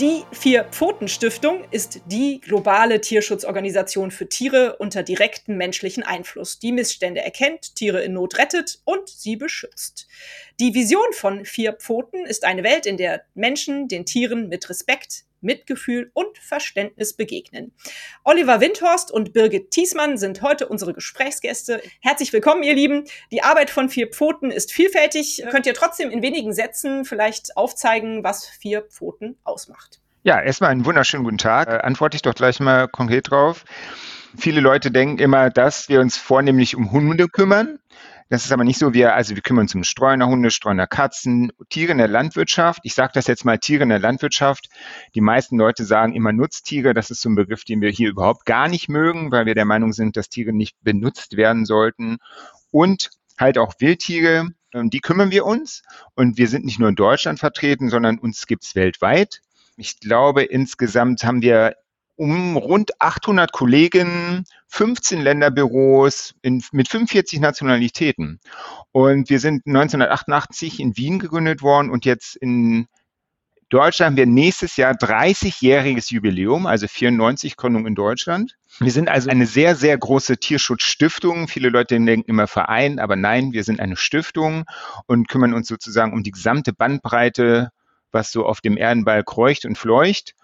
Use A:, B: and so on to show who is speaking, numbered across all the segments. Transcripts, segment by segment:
A: Die Vier-Pfoten-Stiftung ist die globale Tierschutzorganisation für Tiere unter direktem menschlichen Einfluss, die Missstände erkennt, Tiere in Not rettet und sie beschützt. Die Vision von Vier Pfoten ist eine Welt, in der Menschen den Tieren mit Respekt, Mitgefühl und Verständnis begegnen. Oliver Windhorst und Birgit Thiesmann sind heute unsere Gesprächsgäste. Herzlich willkommen, ihr Lieben. Die Arbeit von Vier Pfoten ist vielfältig. Könnt ihr trotzdem in wenigen Sätzen vielleicht aufzeigen, was Vier Pfoten ausmacht?
B: Ja, erstmal einen wunderschönen guten Tag. Äh, antworte ich doch gleich mal konkret drauf. Viele Leute denken immer, dass wir uns vornehmlich um Hunde kümmern. Das ist aber nicht so. Wir, also wir kümmern uns um Streunerhunde, Streunerkatzen, Tiere in der Landwirtschaft. Ich sage das jetzt mal Tiere in der Landwirtschaft. Die meisten Leute sagen immer Nutztiere. Das ist so ein Begriff, den wir hier überhaupt gar nicht mögen, weil wir der Meinung sind, dass Tiere nicht benutzt werden sollten. Und halt auch Wildtiere. Um die kümmern wir uns. Und wir sind nicht nur in Deutschland vertreten, sondern uns gibt's weltweit. Ich glaube, insgesamt haben wir um rund 800 Kollegen, 15 Länderbüros in, mit 45 Nationalitäten. Und wir sind 1988 in Wien gegründet worden und jetzt in Deutschland haben wir nächstes Jahr 30-jähriges Jubiläum, also 94 Gründung in Deutschland. Wir sind also eine sehr, sehr große Tierschutzstiftung. Viele Leute denken immer Verein, aber nein, wir sind eine Stiftung und kümmern uns sozusagen um die gesamte Bandbreite, was so auf dem Erdenball kreucht und fleucht.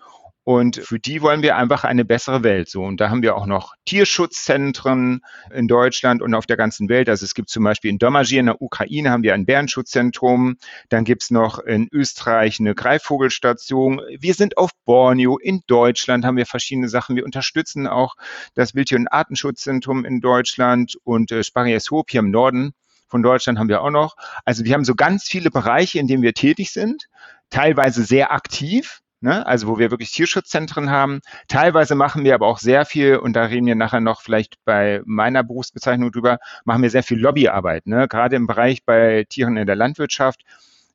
B: Und für die wollen wir einfach eine bessere Welt. So, und da haben wir auch noch Tierschutzzentren in Deutschland und auf der ganzen Welt. Also es gibt zum Beispiel in Domagier in der Ukraine haben wir ein Bärenschutzzentrum. Dann gibt's noch in Österreich eine Greifvogelstation. Wir sind auf Borneo. In Deutschland haben wir verschiedene Sachen. Wir unterstützen auch das Wildtier- und Artenschutzzentrum in Deutschland und äh, Spariashop hier im Norden von Deutschland haben wir auch noch. Also wir haben so ganz viele Bereiche, in denen wir tätig sind, teilweise sehr aktiv ne? also wo wir wirklich Tierschutzzentren haben. Teilweise machen wir aber auch sehr viel, und da reden wir nachher noch vielleicht bei meiner Berufsbezeichnung drüber, machen wir sehr viel Lobbyarbeit. Ne? Gerade im Bereich bei Tieren in der Landwirtschaft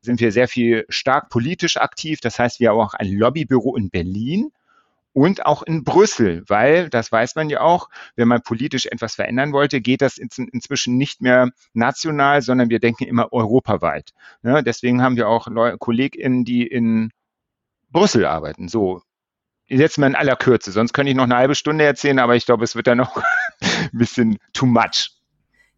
B: sind wir sehr viel stark politisch aktiv. Das heißt, wir haben auch ein Lobbybüro in Berlin und auch in Brüssel, weil, das weiß man ja auch, wenn man politisch etwas verändern wollte, geht das in, inzwischen nicht mehr national, sondern wir denken immer europaweit. Ne? Deswegen haben wir auch Leu KollegInnen, die in Brüssel arbeiten. So, jetzt mal in aller Kürze. Sonst könnte ich noch eine halbe Stunde erzählen, aber ich glaube, es wird dann noch ein bisschen too much.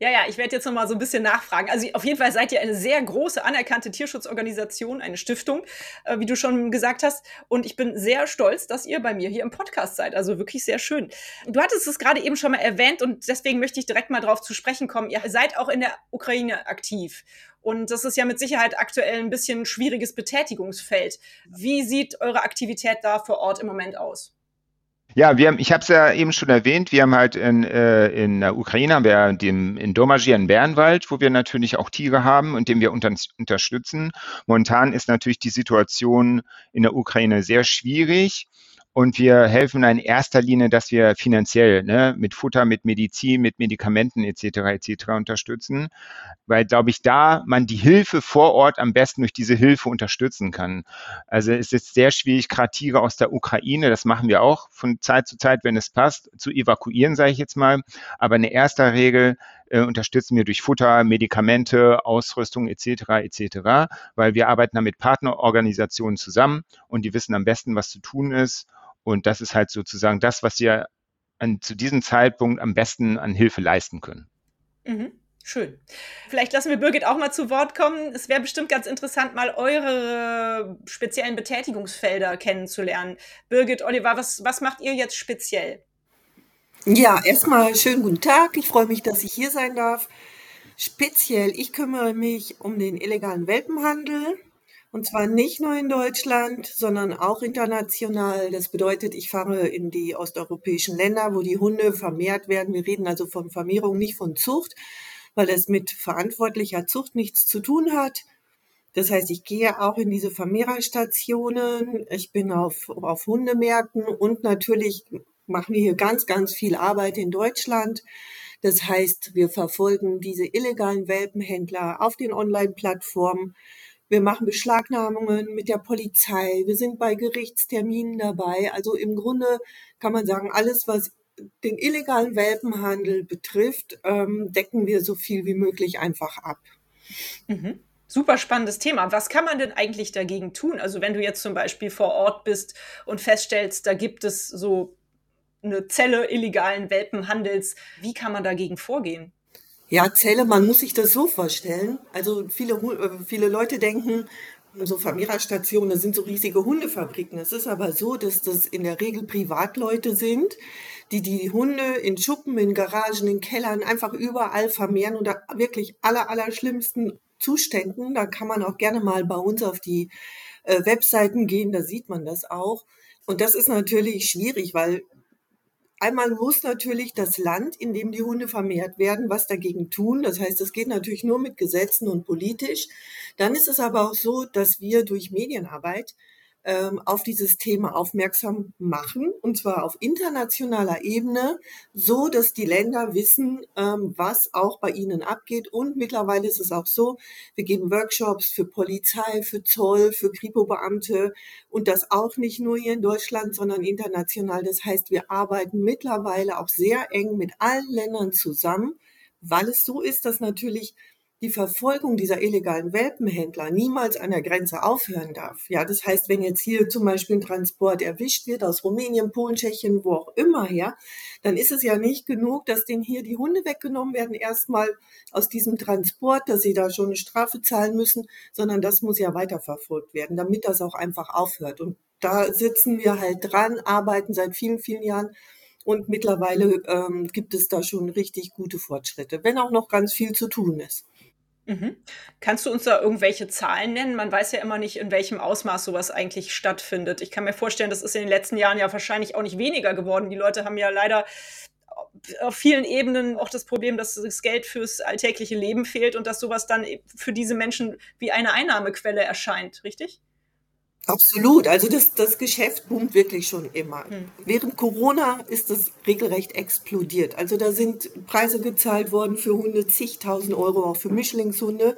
A: Ja, ja, ich werde jetzt noch mal so ein bisschen nachfragen. Also auf jeden Fall seid ihr eine sehr große anerkannte Tierschutzorganisation, eine Stiftung, äh, wie du schon gesagt hast. Und ich bin sehr stolz, dass ihr bei mir hier im Podcast seid. Also wirklich sehr schön. Du hattest es gerade eben schon mal erwähnt und deswegen möchte ich direkt mal drauf zu sprechen kommen. Ihr seid auch in der Ukraine aktiv. Und das ist ja mit Sicherheit aktuell ein bisschen schwieriges Betätigungsfeld. Wie sieht eure Aktivität da vor Ort im Moment aus?
B: Ja, wir haben, ich habe es ja eben schon erwähnt, wir haben halt in, äh, in der Ukraine haben wir dem, in Domagier einen Bärenwald, wo wir natürlich auch Tiere haben und den wir unter, unterstützen. Momentan ist natürlich die Situation in der Ukraine sehr schwierig. Und wir helfen in erster Linie, dass wir finanziell ne, mit Futter, mit Medizin, mit Medikamenten etc. etc. unterstützen, weil, glaube ich, da man die Hilfe vor Ort am besten durch diese Hilfe unterstützen kann. Also es ist sehr schwierig, gerade Tiere aus der Ukraine, das machen wir auch von Zeit zu Zeit, wenn es passt, zu evakuieren, sage ich jetzt mal. Aber in erster Regel äh, unterstützen wir durch Futter, Medikamente, Ausrüstung etc. etc., weil wir arbeiten da mit Partnerorganisationen zusammen und die wissen am besten, was zu tun ist. Und das ist halt sozusagen das, was wir an, zu diesem Zeitpunkt am besten an Hilfe leisten können.
A: Mhm. Schön. Vielleicht lassen wir Birgit auch mal zu Wort kommen. Es wäre bestimmt ganz interessant, mal eure speziellen Betätigungsfelder kennenzulernen. Birgit, Oliver, was, was macht ihr jetzt speziell?
C: Ja, erstmal schönen guten Tag. Ich freue mich, dass ich hier sein darf. Speziell, ich kümmere mich um den illegalen Welpenhandel. Und zwar nicht nur in Deutschland, sondern auch international. Das bedeutet, ich fahre in die osteuropäischen Länder, wo die Hunde vermehrt werden. Wir reden also von Vermehrung, nicht von Zucht, weil es mit verantwortlicher Zucht nichts zu tun hat. Das heißt, ich gehe auch in diese Vermehrerstationen, ich bin auf, auf Hundemärkten und natürlich machen wir hier ganz, ganz viel Arbeit in Deutschland. Das heißt, wir verfolgen diese illegalen Welpenhändler auf den Online-Plattformen. Wir machen Beschlagnahmungen mit der Polizei. Wir sind bei Gerichtsterminen dabei. Also im Grunde kann man sagen, alles, was den illegalen Welpenhandel betrifft, ähm, decken wir so viel wie möglich einfach ab.
A: Mhm. Super spannendes Thema. Was kann man denn eigentlich dagegen tun? Also wenn du jetzt zum Beispiel vor Ort bist und feststellst, da gibt es so eine Zelle illegalen Welpenhandels, wie kann man dagegen vorgehen?
C: Ja, Zelle, man muss sich das so vorstellen. Also viele, äh, viele Leute denken, so Vermehrerstationen, das sind so riesige Hundefabriken. Es ist aber so, dass das in der Regel Privatleute sind, die die Hunde in Schuppen, in Garagen, in Kellern einfach überall vermehren unter wirklich aller, aller schlimmsten Zuständen. Da kann man auch gerne mal bei uns auf die äh, Webseiten gehen, da sieht man das auch. Und das ist natürlich schwierig, weil Einmal muss natürlich das Land, in dem die Hunde vermehrt werden, was dagegen tun. Das heißt, es geht natürlich nur mit Gesetzen und politisch. Dann ist es aber auch so, dass wir durch Medienarbeit auf dieses Thema aufmerksam machen, und zwar auf internationaler Ebene, so dass die Länder wissen, ähm, was auch bei ihnen abgeht. Und mittlerweile ist es auch so, wir geben Workshops für Polizei, für Zoll, für Kripo-Beamte und das auch nicht nur hier in Deutschland, sondern international. Das heißt, wir arbeiten mittlerweile auch sehr eng mit allen Ländern zusammen, weil es so ist, dass natürlich die Verfolgung dieser illegalen Welpenhändler niemals an der Grenze aufhören darf. Ja, das heißt, wenn jetzt hier zum Beispiel ein Transport erwischt wird aus Rumänien, Polen, Tschechien, wo auch immer her, dann ist es ja nicht genug, dass denen hier die Hunde weggenommen werden, erstmal aus diesem Transport, dass sie da schon eine Strafe zahlen müssen, sondern das muss ja weiterverfolgt werden, damit das auch einfach aufhört. Und da sitzen wir halt dran, arbeiten seit vielen, vielen Jahren und mittlerweile ähm, gibt es da schon richtig gute Fortschritte, wenn auch noch ganz viel zu tun ist.
A: Mhm. Kannst du uns da irgendwelche Zahlen nennen? Man weiß ja immer nicht, in welchem Ausmaß sowas eigentlich stattfindet. Ich kann mir vorstellen, das ist in den letzten Jahren ja wahrscheinlich auch nicht weniger geworden. Die Leute haben ja leider auf vielen Ebenen auch das Problem, dass das Geld fürs alltägliche Leben fehlt und dass sowas dann für diese Menschen wie eine Einnahmequelle erscheint, richtig?
C: Absolut. Also das, das Geschäft boomt wirklich schon immer. Hm. Während Corona ist das regelrecht explodiert. Also da sind Preise gezahlt worden für Hunde, zigtausend Euro, auch für Mischlingshunde,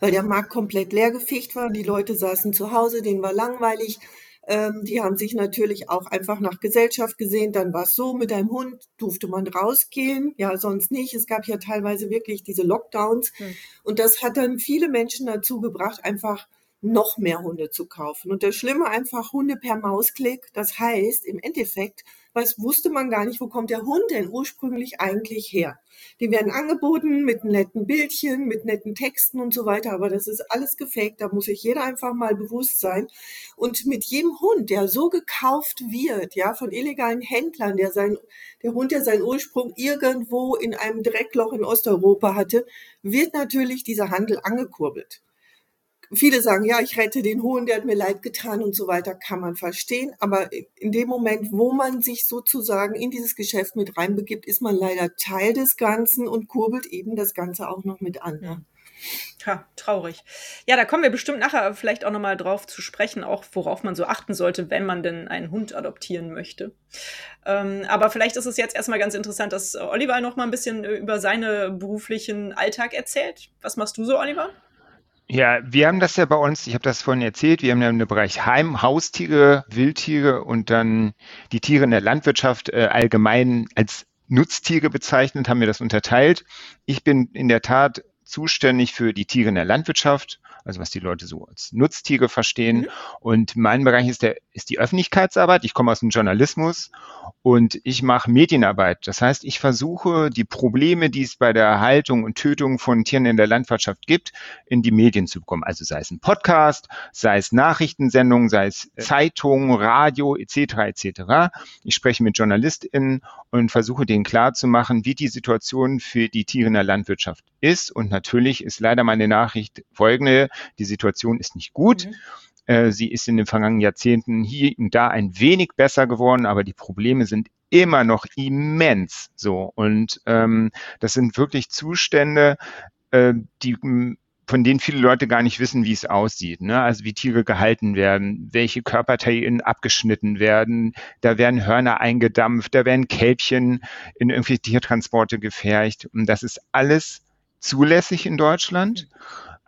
C: weil der Markt komplett leergefegt war. Die Leute saßen zu Hause, denen war langweilig. Ähm, die haben sich natürlich auch einfach nach Gesellschaft gesehen. Dann war es so, mit einem Hund durfte man rausgehen, ja, sonst nicht. Es gab ja teilweise wirklich diese Lockdowns. Hm. Und das hat dann viele Menschen dazu gebracht, einfach noch mehr Hunde zu kaufen. Und das Schlimme einfach Hunde per Mausklick. Das heißt, im Endeffekt, was wusste man gar nicht, wo kommt der Hund denn ursprünglich eigentlich her? Die werden angeboten mit netten Bildchen, mit netten Texten und so weiter, aber das ist alles gefaked, da muss sich jeder einfach mal bewusst sein. Und mit jedem Hund, der so gekauft wird, ja, von illegalen Händlern, der sein, der Hund, der seinen Ursprung irgendwo in einem Dreckloch in Osteuropa hatte, wird natürlich dieser Handel angekurbelt viele sagen, ja, ich rette den Hohen, der hat mir leid getan und so weiter, kann man verstehen. Aber in dem Moment, wo man sich sozusagen in dieses Geschäft mit reinbegibt, ist man leider Teil des Ganzen und kurbelt eben das Ganze auch noch mit an.
A: Ja. Ja, traurig. Ja, da kommen wir bestimmt nachher vielleicht auch nochmal drauf zu sprechen, auch worauf man so achten sollte, wenn man denn einen Hund adoptieren möchte. Ähm, aber vielleicht ist es jetzt erstmal ganz interessant, dass Oliver noch mal ein bisschen über seinen beruflichen Alltag erzählt. Was machst du so, Oliver?
B: Ja, wir haben das ja bei uns, ich habe das vorhin erzählt, wir haben ja im Bereich Heim, Haustiere, Wildtiere und dann die Tiere in der Landwirtschaft äh, allgemein als Nutztiere bezeichnet, haben wir das unterteilt. Ich bin in der Tat zuständig für die Tiere in der Landwirtschaft also was die Leute so als Nutztiere verstehen. Mhm. Und mein Bereich ist, der, ist die Öffentlichkeitsarbeit. Ich komme aus dem Journalismus und ich mache Medienarbeit. Das heißt, ich versuche, die Probleme, die es bei der Haltung und Tötung von Tieren in der Landwirtschaft gibt, in die Medien zu bekommen. Also sei es ein Podcast, sei es Nachrichtensendungen, sei es Zeitungen, Radio etc. etc. Ich spreche mit JournalistInnen und versuche denen klarzumachen, wie die Situation für die Tiere in der Landwirtschaft ist. Und natürlich ist leider meine Nachricht folgende. Die Situation ist nicht gut. Mhm. Äh, sie ist in den vergangenen Jahrzehnten hier und da ein wenig besser geworden, aber die Probleme sind immer noch immens so. Und ähm, das sind wirklich Zustände, äh, die von denen viele Leute gar nicht wissen, wie es aussieht. Ne? Also wie Tiere gehalten werden, welche Körperteile abgeschnitten werden, da werden Hörner eingedampft, da werden Kälbchen in irgendwelche Tiertransporte gefercht. Und das ist alles zulässig in Deutschland,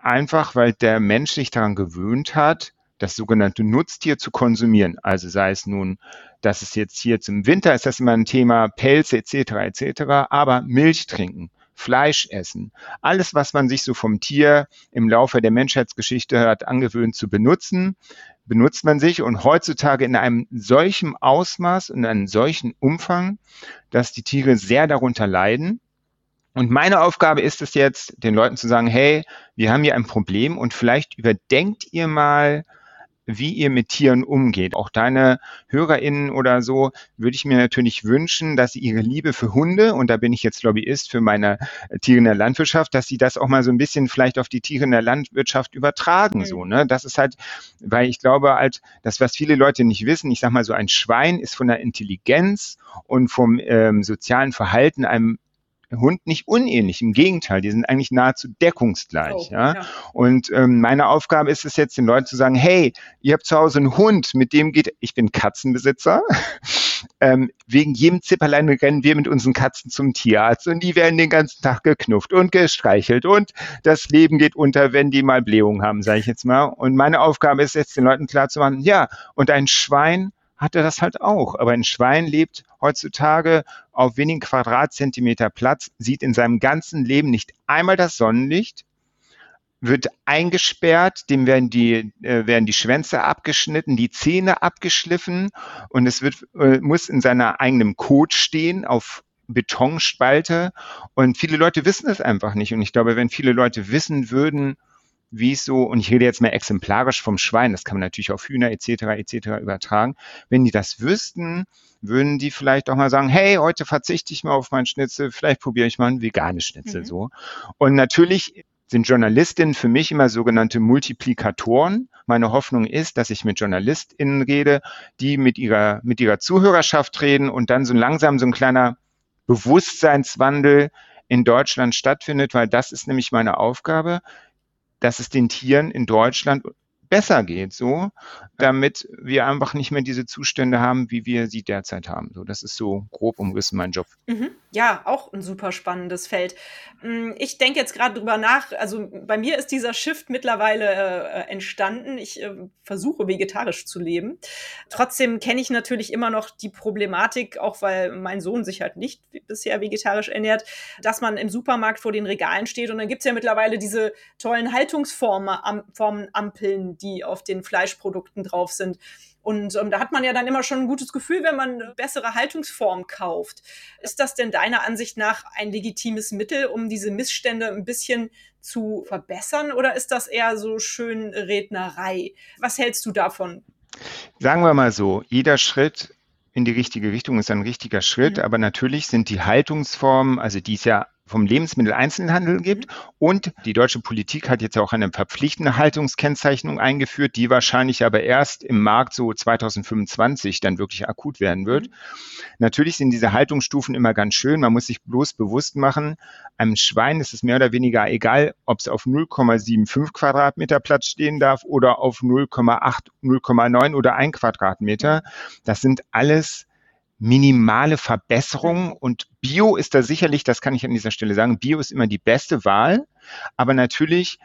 B: einfach weil der Mensch sich daran gewöhnt hat, das sogenannte Nutztier zu konsumieren. Also sei es nun, dass es jetzt hier zum Winter ist das immer ein Thema, Pelze etc. etc., aber Milch trinken. Fleisch essen. Alles, was man sich so vom Tier im Laufe der Menschheitsgeschichte hat angewöhnt zu benutzen, benutzt man sich und heutzutage in einem solchen Ausmaß und einem solchen Umfang, dass die Tiere sehr darunter leiden. Und meine Aufgabe ist es jetzt, den Leuten zu sagen, hey, wir haben hier ein Problem und vielleicht überdenkt ihr mal, wie ihr mit Tieren umgeht. Auch deine HörerInnen oder so würde ich mir natürlich wünschen, dass sie ihre Liebe für Hunde, und da bin ich jetzt Lobbyist für meine Tiere in der Landwirtschaft, dass sie das auch mal so ein bisschen vielleicht auf die Tiere in der Landwirtschaft übertragen, mhm. so, ne? Das ist halt, weil ich glaube halt, das, was viele Leute nicht wissen, ich sag mal so, ein Schwein ist von der Intelligenz und vom ähm, sozialen Verhalten einem Hund nicht unähnlich. Im Gegenteil, die sind eigentlich nahezu deckungsgleich. Oh, ja? ja? Und ähm, meine Aufgabe ist es jetzt, den Leuten zu sagen, hey, ihr habt zu Hause einen Hund, mit dem geht, ich bin Katzenbesitzer. ähm, wegen jedem Zipperlein rennen wir mit unseren Katzen zum Tierarzt und die werden den ganzen Tag geknufft und gestreichelt und das Leben geht unter, wenn die mal Blähungen haben, sage ich jetzt mal. Und meine Aufgabe ist jetzt, den Leuten klarzumachen, ja, und ein Schwein hat er das halt auch. Aber ein Schwein lebt heutzutage auf wenigen Quadratzentimeter Platz, sieht in seinem ganzen Leben nicht einmal das Sonnenlicht, wird eingesperrt, dem werden die, äh, werden die Schwänze abgeschnitten, die Zähne abgeschliffen und es wird, äh, muss in seiner eigenen Kot stehen auf Betonspalte und viele Leute wissen es einfach nicht und ich glaube, wenn viele Leute wissen würden, wie es so, und ich rede jetzt mal exemplarisch vom Schwein, das kann man natürlich auf Hühner etc. etc. übertragen, wenn die das wüssten, würden die vielleicht auch mal sagen, hey, heute verzichte ich mal auf meinen Schnitzel, vielleicht probiere ich mal ein veganes Schnitzel mhm. so. Und natürlich sind Journalistinnen für mich immer sogenannte Multiplikatoren. Meine Hoffnung ist, dass ich mit JournalistInnen rede, die mit ihrer, mit ihrer Zuhörerschaft reden und dann so langsam so ein kleiner Bewusstseinswandel in Deutschland stattfindet, weil das ist nämlich meine Aufgabe, dass es den Tieren in Deutschland besser geht, so, damit wir einfach nicht mehr diese Zustände haben, wie wir sie derzeit haben. So, das ist so grob umrissen mein Job.
A: Mhm. Ja, auch ein super spannendes Feld. Hm, ich denke jetzt gerade drüber nach. Also bei mir ist dieser Shift mittlerweile äh, entstanden. Ich äh, versuche vegetarisch zu leben. Trotzdem kenne ich natürlich immer noch die Problematik, auch weil mein Sohn sich halt nicht bisher vegetarisch ernährt, dass man im Supermarkt vor den Regalen steht und dann gibt es ja mittlerweile diese tollen Haltungsformen, Formen, Ampeln, die auf den Fleischprodukten drauf sind. Und ähm, da hat man ja dann immer schon ein gutes Gefühl, wenn man eine bessere Haltungsform kauft. Ist das denn deiner Ansicht nach ein legitimes Mittel, um diese Missstände ein bisschen zu verbessern? Oder ist das eher so schön Rednerei? Was hältst du davon?
B: Sagen wir mal so, jeder Schritt in die richtige Richtung ist ein richtiger Schritt, mhm. aber natürlich sind die Haltungsformen, also die es ja vom Lebensmitteleinzelhandel gibt. Mhm. Und die deutsche Politik hat jetzt auch eine verpflichtende Haltungskennzeichnung eingeführt, die wahrscheinlich aber erst im Markt so 2025 dann wirklich akut werden wird. Mhm. Natürlich sind diese Haltungsstufen immer ganz schön. Man muss sich bloß bewusst machen, einem Schwein ist es mehr oder weniger egal, ob es auf 0,75 Quadratmeter Platz stehen darf oder auf 0,8, 0,9 oder 1 Quadratmeter. Das sind alles minimale Verbesserung und Bio ist da sicherlich, das kann ich an dieser Stelle sagen, Bio ist immer die beste Wahl, aber natürlich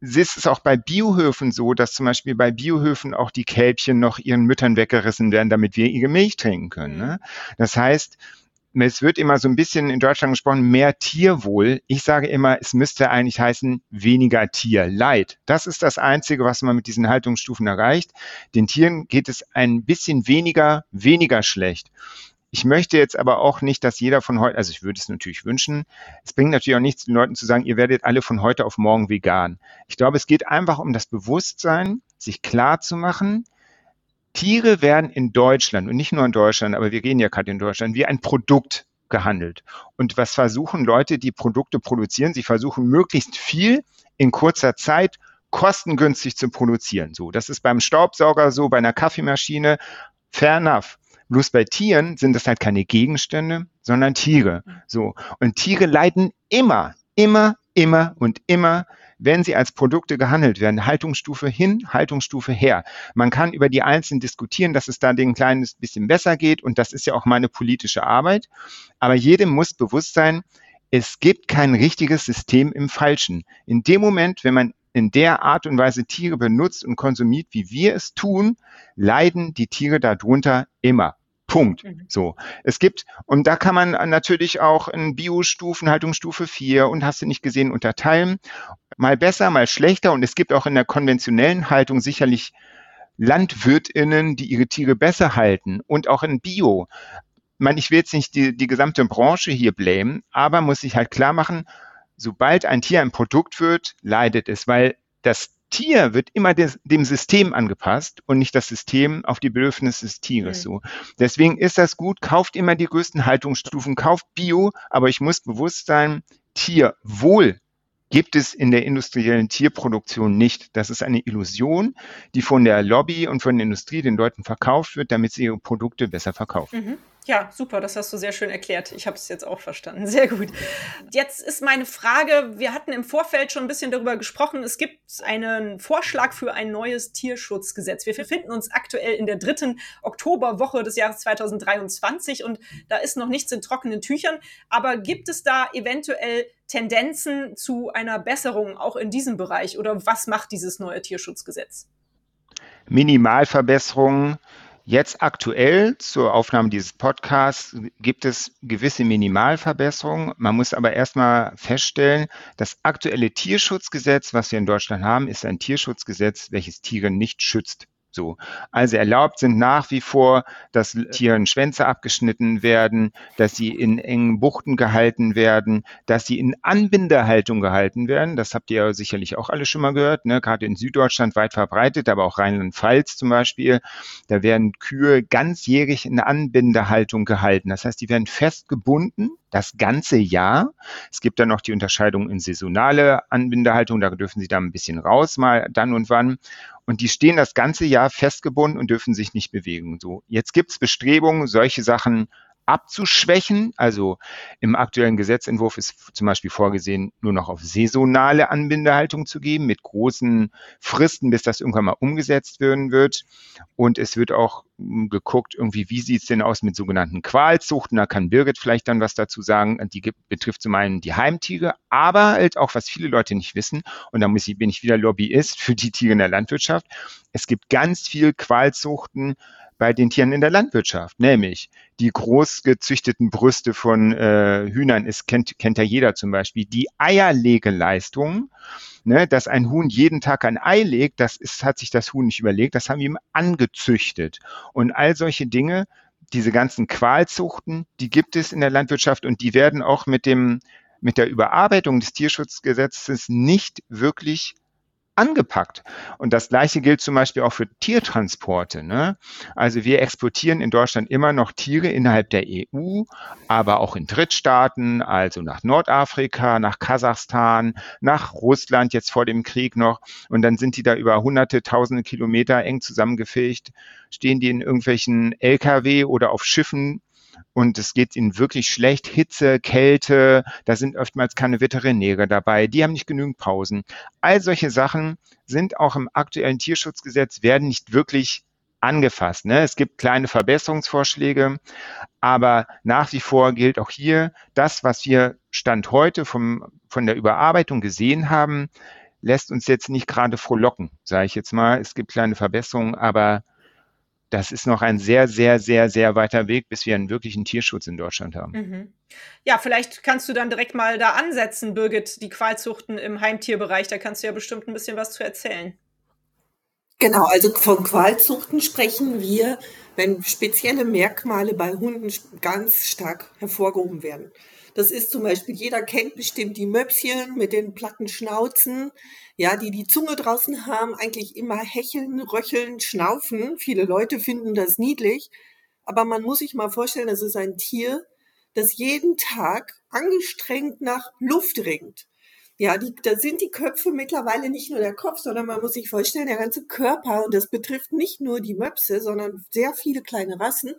B: ist es auch bei Biohöfen so, dass zum Beispiel bei Biohöfen auch die Kälbchen noch ihren Müttern weggerissen werden, damit wir ihre Milch trinken können. Ne? Das heißt, es wird immer so ein bisschen in Deutschland gesprochen, mehr Tierwohl. Ich sage immer, es müsste eigentlich heißen, weniger Tierleid. Das ist das Einzige, was man mit diesen Haltungsstufen erreicht. Den Tieren geht es ein bisschen weniger, weniger schlecht. Ich möchte jetzt aber auch nicht, dass jeder von heute, also ich würde es natürlich wünschen, es bringt natürlich auch nichts, den Leuten zu sagen, ihr werdet alle von heute auf morgen vegan. Ich glaube, es geht einfach um das Bewusstsein, sich klar zu machen, Tiere werden in Deutschland und nicht nur in Deutschland, aber wir gehen ja gerade in Deutschland, wie ein Produkt gehandelt. Und was versuchen Leute, die Produkte produzieren? Sie versuchen möglichst viel in kurzer Zeit kostengünstig zu produzieren. So, das ist beim Staubsauger so, bei einer Kaffeemaschine. Fair enough. Bloß bei Tieren sind das halt keine Gegenstände, sondern Tiere. So. Und Tiere leiden immer, immer, immer und immer wenn sie als Produkte gehandelt werden, Haltungsstufe hin, Haltungsstufe her. Man kann über die Einzelnen diskutieren, dass es da den kleines bisschen besser geht und das ist ja auch meine politische Arbeit. Aber jedem muss bewusst sein, es gibt kein richtiges System im Falschen. In dem Moment, wenn man in der Art und Weise Tiere benutzt und konsumiert, wie wir es tun, leiden die Tiere darunter immer. Punkt. Mhm. So. Es gibt, und da kann man natürlich auch in Biostufen, Haltungsstufe 4 und hast du nicht gesehen, unterteilen. Mal besser, mal schlechter. Und es gibt auch in der konventionellen Haltung sicherlich LandwirtInnen, die ihre Tiere besser halten. Und auch in Bio. Ich meine, ich will jetzt nicht die, die gesamte Branche hier blamen, aber muss sich halt klar machen, sobald ein Tier ein Produkt wird, leidet es, weil das Tier wird immer des, dem System angepasst und nicht das System auf die Bedürfnisse des Tieres. Mhm. So. Deswegen ist das gut. Kauft immer die größten Haltungsstufen, kauft Bio, aber ich muss bewusst sein, Tierwohl gibt es in der industriellen Tierproduktion nicht. Das ist eine Illusion, die von der Lobby und von der Industrie den Leuten verkauft wird, damit sie ihre Produkte besser verkaufen.
A: Mhm. Ja, super, das hast du sehr schön erklärt. Ich habe es jetzt auch verstanden. Sehr gut. Jetzt ist meine Frage, wir hatten im Vorfeld schon ein bisschen darüber gesprochen, es gibt einen Vorschlag für ein neues Tierschutzgesetz. Wir befinden uns aktuell in der dritten Oktoberwoche des Jahres 2023 und da ist noch nichts in trockenen Tüchern. Aber gibt es da eventuell Tendenzen zu einer Besserung auch in diesem Bereich oder was macht dieses neue Tierschutzgesetz?
B: Minimalverbesserungen Jetzt aktuell zur Aufnahme dieses Podcasts gibt es gewisse Minimalverbesserungen. Man muss aber erstmal feststellen, das aktuelle Tierschutzgesetz, was wir in Deutschland haben, ist ein Tierschutzgesetz, welches Tiere nicht schützt. So. Also erlaubt sind nach wie vor, dass Tieren Schwänze abgeschnitten werden, dass sie in engen Buchten gehalten werden, dass sie in Anbindehaltung gehalten werden. Das habt ihr sicherlich auch alle schon mal gehört, ne? gerade in Süddeutschland weit verbreitet, aber auch Rheinland-Pfalz zum Beispiel. Da werden Kühe ganzjährig in Anbindehaltung gehalten. Das heißt, die werden festgebunden das ganze Jahr. Es gibt dann noch die Unterscheidung in saisonale Anbindehaltung, da dürfen sie da ein bisschen raus, mal dann und wann. Und die stehen das ganze Jahr festgebunden und dürfen sich nicht bewegen. So, jetzt gibt es Bestrebungen, solche Sachen abzuschwächen. Also im aktuellen Gesetzentwurf ist zum Beispiel vorgesehen, nur noch auf saisonale Anbindehaltung zu geben, mit großen Fristen, bis das irgendwann mal umgesetzt werden wird. Und es wird auch hm, geguckt, irgendwie, wie sieht es denn aus mit sogenannten Qualzuchten? Da kann Birgit vielleicht dann was dazu sagen. Die betrifft zum einen die Heimtiere, aber halt auch, was viele Leute nicht wissen, und da muss ich, bin ich wieder Lobbyist für die Tiere in der Landwirtschaft. Es gibt ganz viel Qualzuchten, bei den Tieren in der Landwirtschaft, nämlich die groß gezüchteten Brüste von äh, Hühnern ist, kennt, kennt ja jeder zum Beispiel, die Eierlegeleistung, ne, dass ein Huhn jeden Tag ein Ei legt, das ist, hat sich das Huhn nicht überlegt, das haben wir ihm angezüchtet. Und all solche Dinge, diese ganzen Qualzuchten, die gibt es in der Landwirtschaft und die werden auch mit dem mit der Überarbeitung des Tierschutzgesetzes nicht wirklich angepackt. Und das Gleiche gilt zum Beispiel auch für Tiertransporte. Ne? Also wir exportieren in Deutschland immer noch Tiere innerhalb der EU, aber auch in Drittstaaten, also nach Nordafrika, nach Kasachstan, nach Russland jetzt vor dem Krieg noch. Und dann sind die da über hunderte, tausende Kilometer eng zusammengefegt, stehen die in irgendwelchen Lkw oder auf Schiffen und es geht ihnen wirklich schlecht. Hitze, Kälte, da sind oftmals keine Veterinäre dabei, die haben nicht genügend Pausen. All solche Sachen sind auch im aktuellen Tierschutzgesetz, werden nicht wirklich angefasst. Ne? Es gibt kleine Verbesserungsvorschläge, aber nach wie vor gilt auch hier, das, was wir Stand heute vom, von der Überarbeitung gesehen haben, lässt uns jetzt nicht gerade frohlocken, sage ich jetzt mal. Es gibt kleine Verbesserungen, aber das ist noch ein sehr, sehr, sehr, sehr weiter Weg, bis wir einen wirklichen Tierschutz in Deutschland haben. Mhm.
A: Ja, vielleicht kannst du dann direkt mal da ansetzen, Birgit, die Qualzuchten im Heimtierbereich. Da kannst du ja bestimmt ein bisschen was zu erzählen.
C: Genau, also von Qualzuchten sprechen wir, wenn spezielle Merkmale bei Hunden ganz stark hervorgehoben werden. Das ist zum Beispiel, jeder kennt bestimmt die Möpschen mit den platten Schnauzen, ja, die die Zunge draußen haben, eigentlich immer hecheln, röcheln, schnaufen. Viele Leute finden das niedlich. Aber man muss sich mal vorstellen, das ist ein Tier, das jeden Tag angestrengt nach Luft ringt. Ja, die, da sind die Köpfe mittlerweile nicht nur der Kopf, sondern man muss sich vorstellen, der ganze Körper, und das betrifft nicht nur die Möpse, sondern sehr viele kleine Rassen,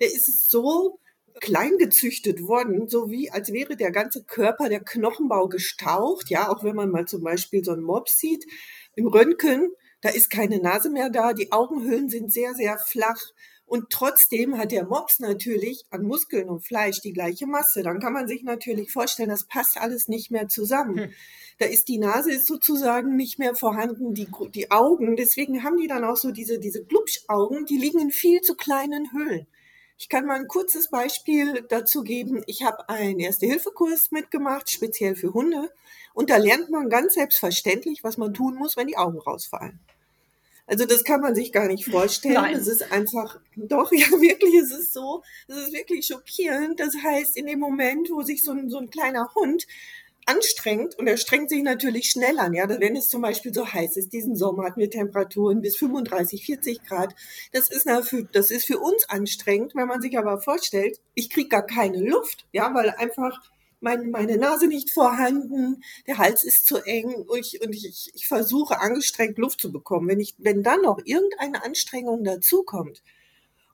C: der ist so klein gezüchtet worden, so wie als wäre der ganze Körper, der Knochenbau gestaucht. Ja, auch wenn man mal zum Beispiel so einen Mops sieht im Röntgen, da ist keine Nase mehr da, die Augenhöhlen sind sehr, sehr flach. Und trotzdem hat der Mops natürlich an Muskeln und Fleisch die gleiche Masse. Dann kann man sich natürlich vorstellen, das passt alles nicht mehr zusammen. Hm. Da ist die Nase ist sozusagen nicht mehr vorhanden, die, die Augen. Deswegen haben die dann auch so diese, diese Glubschaugen, die liegen in viel zu kleinen Höhlen. Ich kann mal ein kurzes Beispiel dazu geben. Ich habe einen Erste-Hilfe-Kurs mitgemacht, speziell für Hunde. Und da lernt man ganz selbstverständlich, was man tun muss, wenn die Augen rausfallen. Also das kann man sich gar nicht vorstellen. Nein. Es ist einfach, doch, ja wirklich, es ist so, es ist wirklich schockierend. Das heißt, in dem Moment, wo sich so ein, so ein kleiner Hund anstrengt und er strengt sich natürlich schnell an. Ja, wenn es zum Beispiel so heiß ist, diesen Sommer hatten wir Temperaturen bis 35, 40 Grad. Das ist, für, das ist für uns anstrengend, wenn man sich aber vorstellt, ich kriege gar keine Luft, ja, weil einfach mein, meine Nase nicht vorhanden, der Hals ist zu eng und ich, und ich, ich versuche angestrengt Luft zu bekommen. Wenn ich, wenn dann noch irgendeine Anstrengung dazukommt,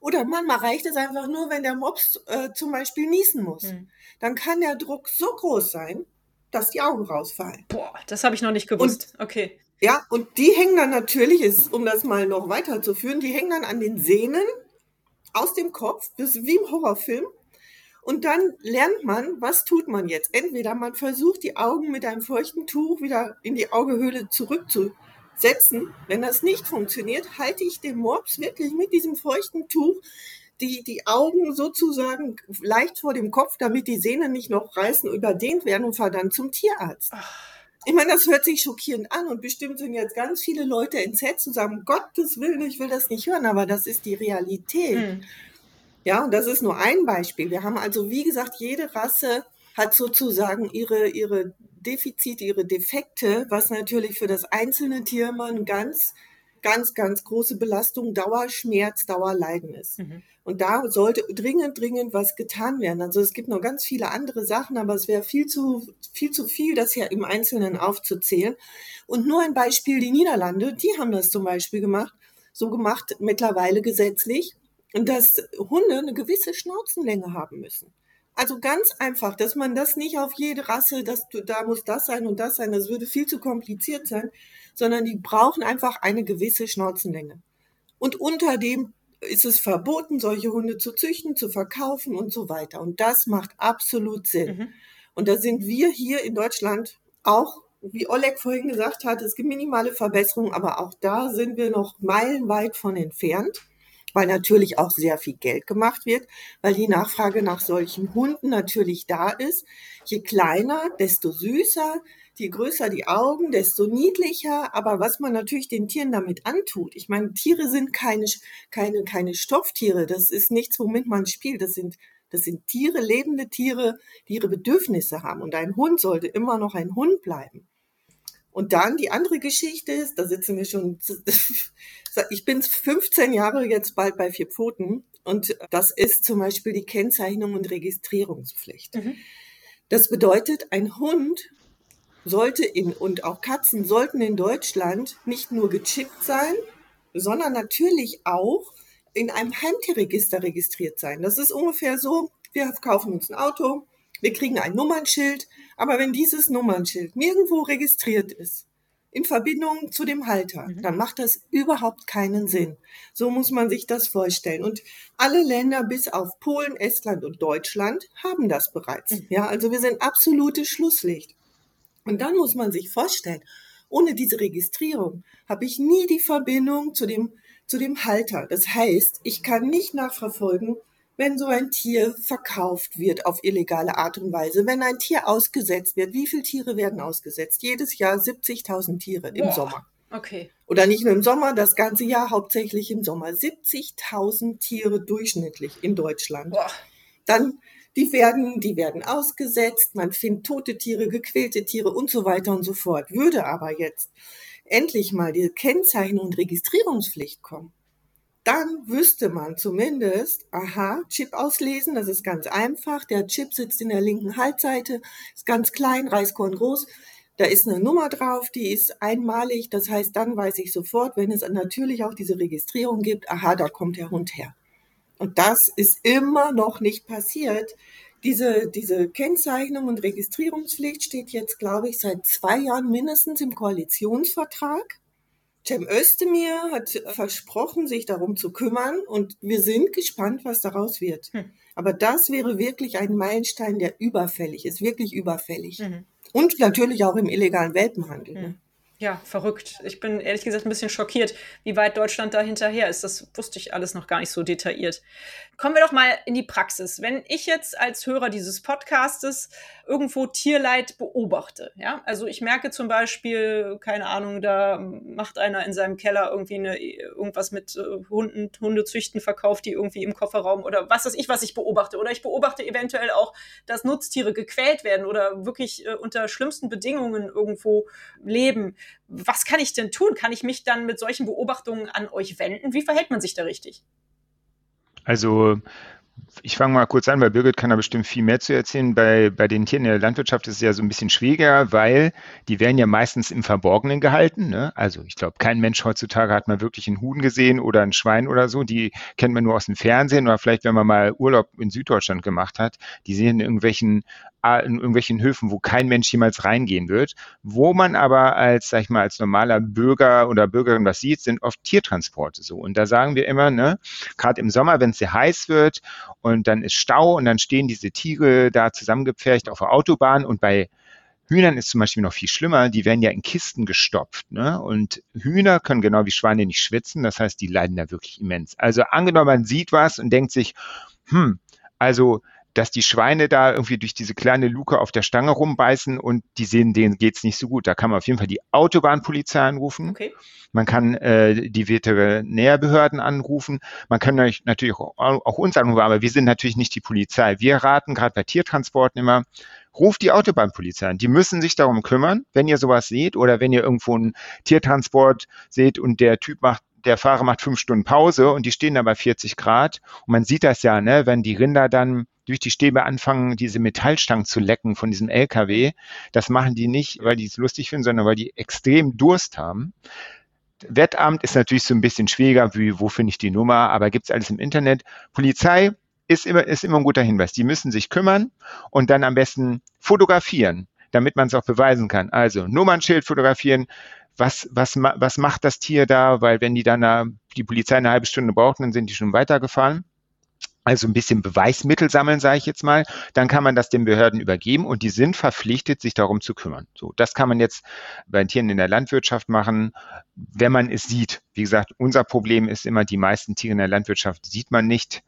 C: oder manchmal reicht es einfach nur, wenn der Mops äh, zum Beispiel niesen muss. Hm. Dann kann der Druck so groß sein, dass die Augen rausfallen.
A: Boah, das habe ich noch nicht gewusst. Und, okay.
C: Ja, und die hängen dann natürlich, ist, um das mal noch weiterzuführen, die hängen dann an den Sehnen aus dem Kopf, das ist wie im Horrorfilm. Und dann lernt man, was tut man jetzt? Entweder man versucht, die Augen mit einem feuchten Tuch wieder in die Augehöhle zurückzusetzen. Wenn das nicht funktioniert, halte ich den Mops wirklich mit diesem feuchten Tuch die, die Augen sozusagen leicht vor dem Kopf, damit die Sehnen nicht noch reißen, überdehnt werden und fahr dann zum Tierarzt. Ich meine, das hört sich schockierend an und bestimmt sind jetzt ganz viele Leute entsetzt und sagen, Gottes Willen, ich will das nicht hören, aber das ist die Realität. Hm. Ja, und das ist nur ein Beispiel. Wir haben also, wie gesagt, jede Rasse hat sozusagen ihre, ihre Defizite, ihre Defekte, was natürlich für das einzelne Tier immer ein ganz, ganz, ganz große Belastung, Dauerschmerz, Dauerleiden ist. Mhm. Und da sollte dringend, dringend was getan werden. Also es gibt noch ganz viele andere Sachen, aber es wäre viel zu, viel zu viel, das hier im Einzelnen aufzuzählen. Und nur ein Beispiel, die Niederlande, die haben das zum Beispiel gemacht, so gemacht, mittlerweile gesetzlich, dass Hunde eine gewisse Schnauzenlänge haben müssen. Also ganz einfach, dass man das nicht auf jede Rasse, dass du, da muss das sein und das sein, das würde viel zu kompliziert sein, sondern die brauchen einfach eine gewisse Schnauzenlänge. Und unter dem ist es verboten, solche Hunde zu züchten, zu verkaufen und so weiter. Und das macht absolut Sinn. Mhm. Und da sind wir hier in Deutschland auch, wie Oleg vorhin gesagt hat, es gibt minimale Verbesserungen, aber auch da sind wir noch meilenweit von entfernt weil natürlich auch sehr viel Geld gemacht wird, weil die Nachfrage nach solchen Hunden natürlich da ist. Je kleiner, desto süßer, je größer die Augen, desto niedlicher. Aber was man natürlich den Tieren damit antut, ich meine, Tiere sind keine, keine, keine Stofftiere. Das ist nichts, womit man spielt. Das sind, das sind Tiere, lebende Tiere, die ihre Bedürfnisse haben. Und ein Hund sollte immer noch ein Hund bleiben. Und dann die andere Geschichte ist, da sitzen wir schon, ich bin 15 Jahre jetzt bald bei vier Pfoten und das ist zum Beispiel die Kennzeichnung und Registrierungspflicht. Mhm. Das bedeutet, ein Hund sollte in, und auch Katzen sollten in Deutschland nicht nur gechippt sein, sondern natürlich auch in einem Heimtierregister registriert sein. Das ist ungefähr so, wir kaufen uns ein Auto, wir kriegen ein Nummernschild, aber wenn dieses Nummernschild nirgendwo registriert ist, in Verbindung zu dem Halter, mhm. dann macht das überhaupt keinen Sinn. So muss man sich das vorstellen. Und alle Länder bis auf Polen, Estland und Deutschland haben das bereits. Mhm. Ja, also wir sind absolutes Schlusslicht. Und dann muss man sich vorstellen, ohne diese Registrierung habe ich nie die Verbindung zu dem, zu dem Halter. Das heißt, ich kann nicht nachverfolgen, wenn so ein Tier verkauft wird auf illegale Art und Weise, wenn ein Tier ausgesetzt wird. Wie viele Tiere werden ausgesetzt? Jedes Jahr 70.000 Tiere im Boah. Sommer.
A: Okay.
C: Oder nicht nur im Sommer, das ganze Jahr hauptsächlich im Sommer. 70.000 Tiere durchschnittlich in Deutschland. Boah. Dann die werden, die werden ausgesetzt, man findet tote Tiere, gequälte Tiere und so weiter und so fort. Würde aber jetzt endlich mal die Kennzeichnung und Registrierungspflicht kommen, dann wüsste man zumindest, aha, Chip auslesen, das ist ganz einfach. Der Chip sitzt in der linken Halsseite, ist ganz klein, Reiskorn groß. Da ist eine Nummer drauf, die ist einmalig. Das heißt, dann weiß ich sofort, wenn es natürlich auch diese Registrierung gibt, aha, da kommt der Hund her. Und das ist immer noch nicht passiert. Diese, diese Kennzeichnung und Registrierungspflicht steht jetzt, glaube ich, seit zwei Jahren mindestens im Koalitionsvertrag. Cem Özdemir hat versprochen, sich darum zu kümmern und wir sind gespannt, was daraus wird. Hm. Aber das wäre wirklich ein Meilenstein, der überfällig ist, wirklich überfällig. Mhm. Und natürlich auch im illegalen Welpenhandel. Ne?
A: Mhm. Ja, verrückt. Ich bin ehrlich gesagt ein bisschen schockiert, wie weit Deutschland da hinterher ist. Das wusste ich alles noch gar nicht so detailliert. Kommen wir doch mal in die Praxis. Wenn ich jetzt als Hörer dieses Podcastes irgendwo Tierleid beobachte, ja, also ich merke zum Beispiel, keine Ahnung, da macht einer in seinem Keller irgendwie eine, irgendwas mit äh, Hunden, Hundezüchten verkauft, die irgendwie im Kofferraum oder was weiß ich, was ich beobachte. Oder ich beobachte eventuell auch, dass Nutztiere gequält werden oder wirklich äh, unter schlimmsten Bedingungen irgendwo leben was kann ich denn tun? Kann ich mich dann mit solchen Beobachtungen an euch wenden? Wie verhält man sich da richtig?
B: Also ich fange mal kurz an, weil Birgit kann da bestimmt viel mehr zu erzählen. Bei, bei den Tieren in der Landwirtschaft ist es ja so ein bisschen schwieriger, weil die werden ja meistens im Verborgenen gehalten. Ne? Also ich glaube, kein Mensch heutzutage hat mal wirklich einen Huhn gesehen oder ein Schwein oder so. Die kennt man nur aus dem Fernsehen oder vielleicht, wenn man mal Urlaub in Süddeutschland gemacht hat. Die sehen in irgendwelchen in irgendwelchen Höfen, wo kein Mensch jemals reingehen wird. Wo man aber als, sag ich mal, als normaler Bürger oder Bürgerin was sieht, sind oft Tiertransporte so. Und da sagen wir immer, ne, gerade im Sommer, wenn es sehr heiß wird und dann ist Stau und dann stehen diese Tiere da zusammengepfercht auf der Autobahn und bei Hühnern ist zum Beispiel noch viel schlimmer, die werden ja in Kisten gestopft. Ne? Und Hühner können genau wie Schweine nicht schwitzen, das heißt, die leiden da wirklich immens. Also angenommen, man sieht was und denkt sich, hm, also dass die Schweine da irgendwie durch diese kleine Luke auf der Stange rumbeißen und die sehen, denen geht's nicht so gut. Da kann man auf jeden Fall die Autobahnpolizei anrufen. Okay. Man kann äh, die Veterinärbehörden anrufen. Man kann natürlich auch, auch uns anrufen, aber wir sind natürlich nicht die Polizei. Wir raten gerade bei Tiertransporten immer, ruft die Autobahnpolizei an. Die müssen sich darum kümmern, wenn ihr sowas seht oder wenn ihr irgendwo einen Tiertransport seht und der Typ macht der Fahrer macht fünf Stunden Pause und die stehen da bei 40 Grad. Und man sieht das ja, ne, wenn die Rinder dann durch die Stäbe anfangen, diese Metallstangen zu lecken von diesem LKW. Das machen die nicht, weil die es lustig finden, sondern weil die extrem Durst haben. Wettamt ist natürlich so ein bisschen schwieriger, wie wo finde ich die Nummer, aber gibt es alles im Internet. Polizei ist immer, ist immer ein guter Hinweis. Die müssen sich kümmern und dann am besten fotografieren, damit man es auch beweisen kann. Also Nummernschild fotografieren, was, was, was macht das Tier da, weil wenn die dann die Polizei eine halbe Stunde braucht, dann sind die schon weitergefahren. Also ein bisschen Beweismittel sammeln, sage ich jetzt mal, dann kann man das den Behörden übergeben und die sind verpflichtet, sich darum zu kümmern. So, das kann man jetzt bei Tieren in der Landwirtschaft machen, wenn man es sieht. Wie gesagt, unser Problem ist immer, die meisten Tiere in der Landwirtschaft sieht man nicht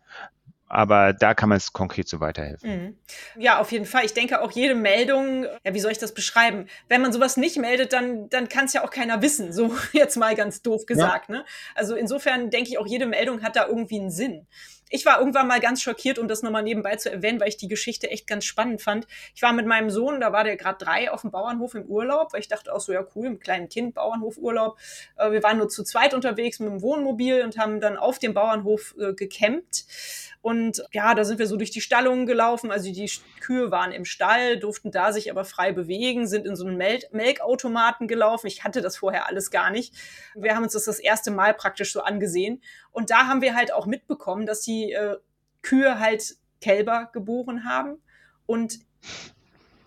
B: aber da kann man es konkret so weiterhelfen.
A: Mhm. Ja, auf jeden Fall. Ich denke auch jede Meldung, ja, wie soll ich das beschreiben? Wenn man sowas nicht meldet, dann, dann kann es ja auch keiner wissen, so jetzt mal ganz doof gesagt. Ja. Ne? Also insofern denke ich auch, jede Meldung hat da irgendwie einen Sinn. Ich war irgendwann mal ganz schockiert, um das nochmal nebenbei zu erwähnen, weil ich die Geschichte echt ganz spannend fand. Ich war mit meinem Sohn, da war der gerade drei, auf dem Bauernhof im Urlaub, weil ich dachte auch so, ja cool, im kleinen Kind, Bauernhofurlaub. Äh, wir waren nur zu zweit unterwegs mit dem Wohnmobil und haben dann auf dem Bauernhof äh, gecampt. Und ja, da sind wir so durch die Stallungen gelaufen. Also die Kühe waren im Stall, durften da sich aber frei bewegen, sind in so einen Mel Melkautomaten gelaufen. Ich hatte das vorher alles gar nicht. Wir haben uns das das erste Mal praktisch so angesehen. Und da haben wir halt auch mitbekommen, dass die äh, Kühe halt Kälber geboren haben. Und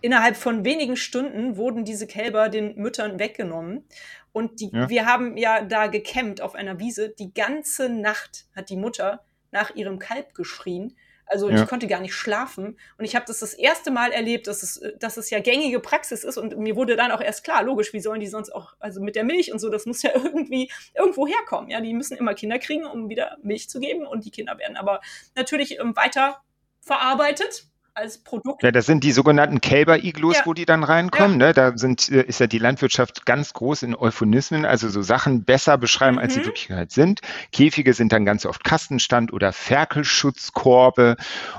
A: innerhalb von wenigen Stunden wurden diese Kälber den Müttern weggenommen. Und die, ja. wir haben ja da gekämmt auf einer Wiese. Die ganze Nacht hat die Mutter nach ihrem Kalb geschrien. Also ja. ich konnte gar nicht schlafen. Und ich habe das das erste Mal erlebt, dass es, dass es ja gängige Praxis ist. Und mir wurde dann auch erst klar, logisch, wie sollen die sonst auch, also mit der Milch und so, das muss ja irgendwie irgendwo herkommen. Ja, die müssen immer Kinder kriegen, um wieder Milch zu geben. Und die Kinder werden aber natürlich ähm, weiter verarbeitet als Produkt.
B: Ja, das sind die sogenannten Kälber-Iglus, ja. wo die dann reinkommen. Ja. Ne? Da sind, äh, ist ja die Landwirtschaft ganz groß in Euphonismen, also so Sachen besser beschreiben, mhm. als sie mhm. Wirklichkeit sind. Käfige sind dann ganz oft Kastenstand oder Ferkelschutzkorbe.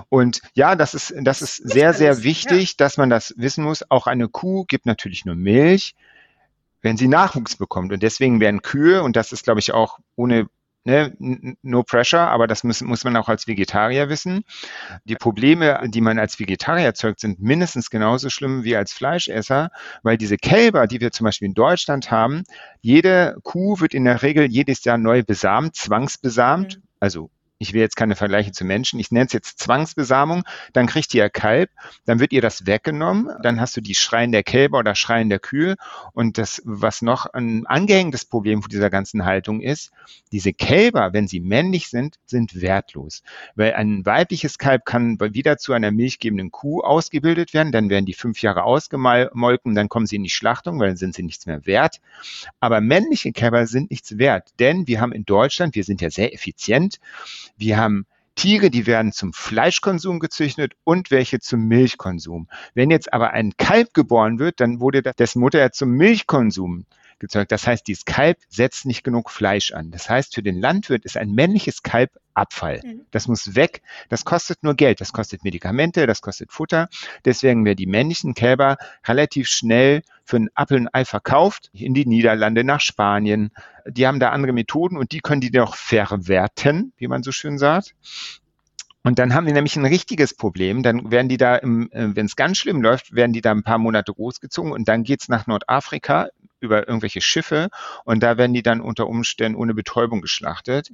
B: Und ja, das ist, das ist sehr, sehr wichtig, ja. dass man das wissen muss. Auch eine Kuh gibt natürlich nur Milch wenn sie Nachwuchs bekommt. Und deswegen werden Kühe, und das ist, glaube ich, auch ohne ne, no pressure, aber das muss, muss man auch als Vegetarier wissen. Die Probleme, die man als Vegetarier erzeugt, sind mindestens genauso schlimm wie als Fleischesser, weil diese Kälber, die wir zum Beispiel in Deutschland haben, jede Kuh wird in der Regel jedes Jahr neu besamt, zwangsbesamt, mhm. also ich will jetzt keine Vergleiche zu Menschen, ich nenne es jetzt Zwangsbesamung, dann kriegt ihr Kalb, dann wird ihr das weggenommen, dann hast du die Schreien der Kälber oder Schreien der Kühe. Und das, was noch ein angehängtes Problem von dieser ganzen Haltung ist, diese Kälber, wenn sie männlich sind, sind wertlos, weil ein weibliches Kalb kann wieder zu einer milchgebenden Kuh ausgebildet werden, dann werden die fünf Jahre ausgemolken, dann kommen sie in die Schlachtung, weil dann sind sie nichts mehr wert, aber männliche Kälber sind nichts wert, denn wir haben in Deutschland, wir sind ja sehr effizient, wir haben Tiere, die werden zum Fleischkonsum gezüchtet und welche zum Milchkonsum. Wenn jetzt aber ein Kalb geboren wird, dann wurde dessen Mutter ja zum Milchkonsum gezeugt. Das heißt, dieses Kalb setzt nicht genug Fleisch an. Das heißt, für den Landwirt ist ein männliches Kalb Abfall. Mhm. Das muss weg. Das kostet nur Geld. Das kostet Medikamente, das kostet Futter. Deswegen werden die männlichen Kälber relativ schnell für einen Apfel und Ei verkauft in die Niederlande, nach Spanien. Die haben da andere Methoden und die können die noch verwerten, wie man so schön sagt. Und dann haben die nämlich ein richtiges Problem. Dann werden die da, äh, wenn es ganz schlimm läuft, werden die da ein paar Monate großgezogen und dann geht's nach Nordafrika über irgendwelche Schiffe und da werden die dann unter Umständen ohne Betäubung geschlachtet.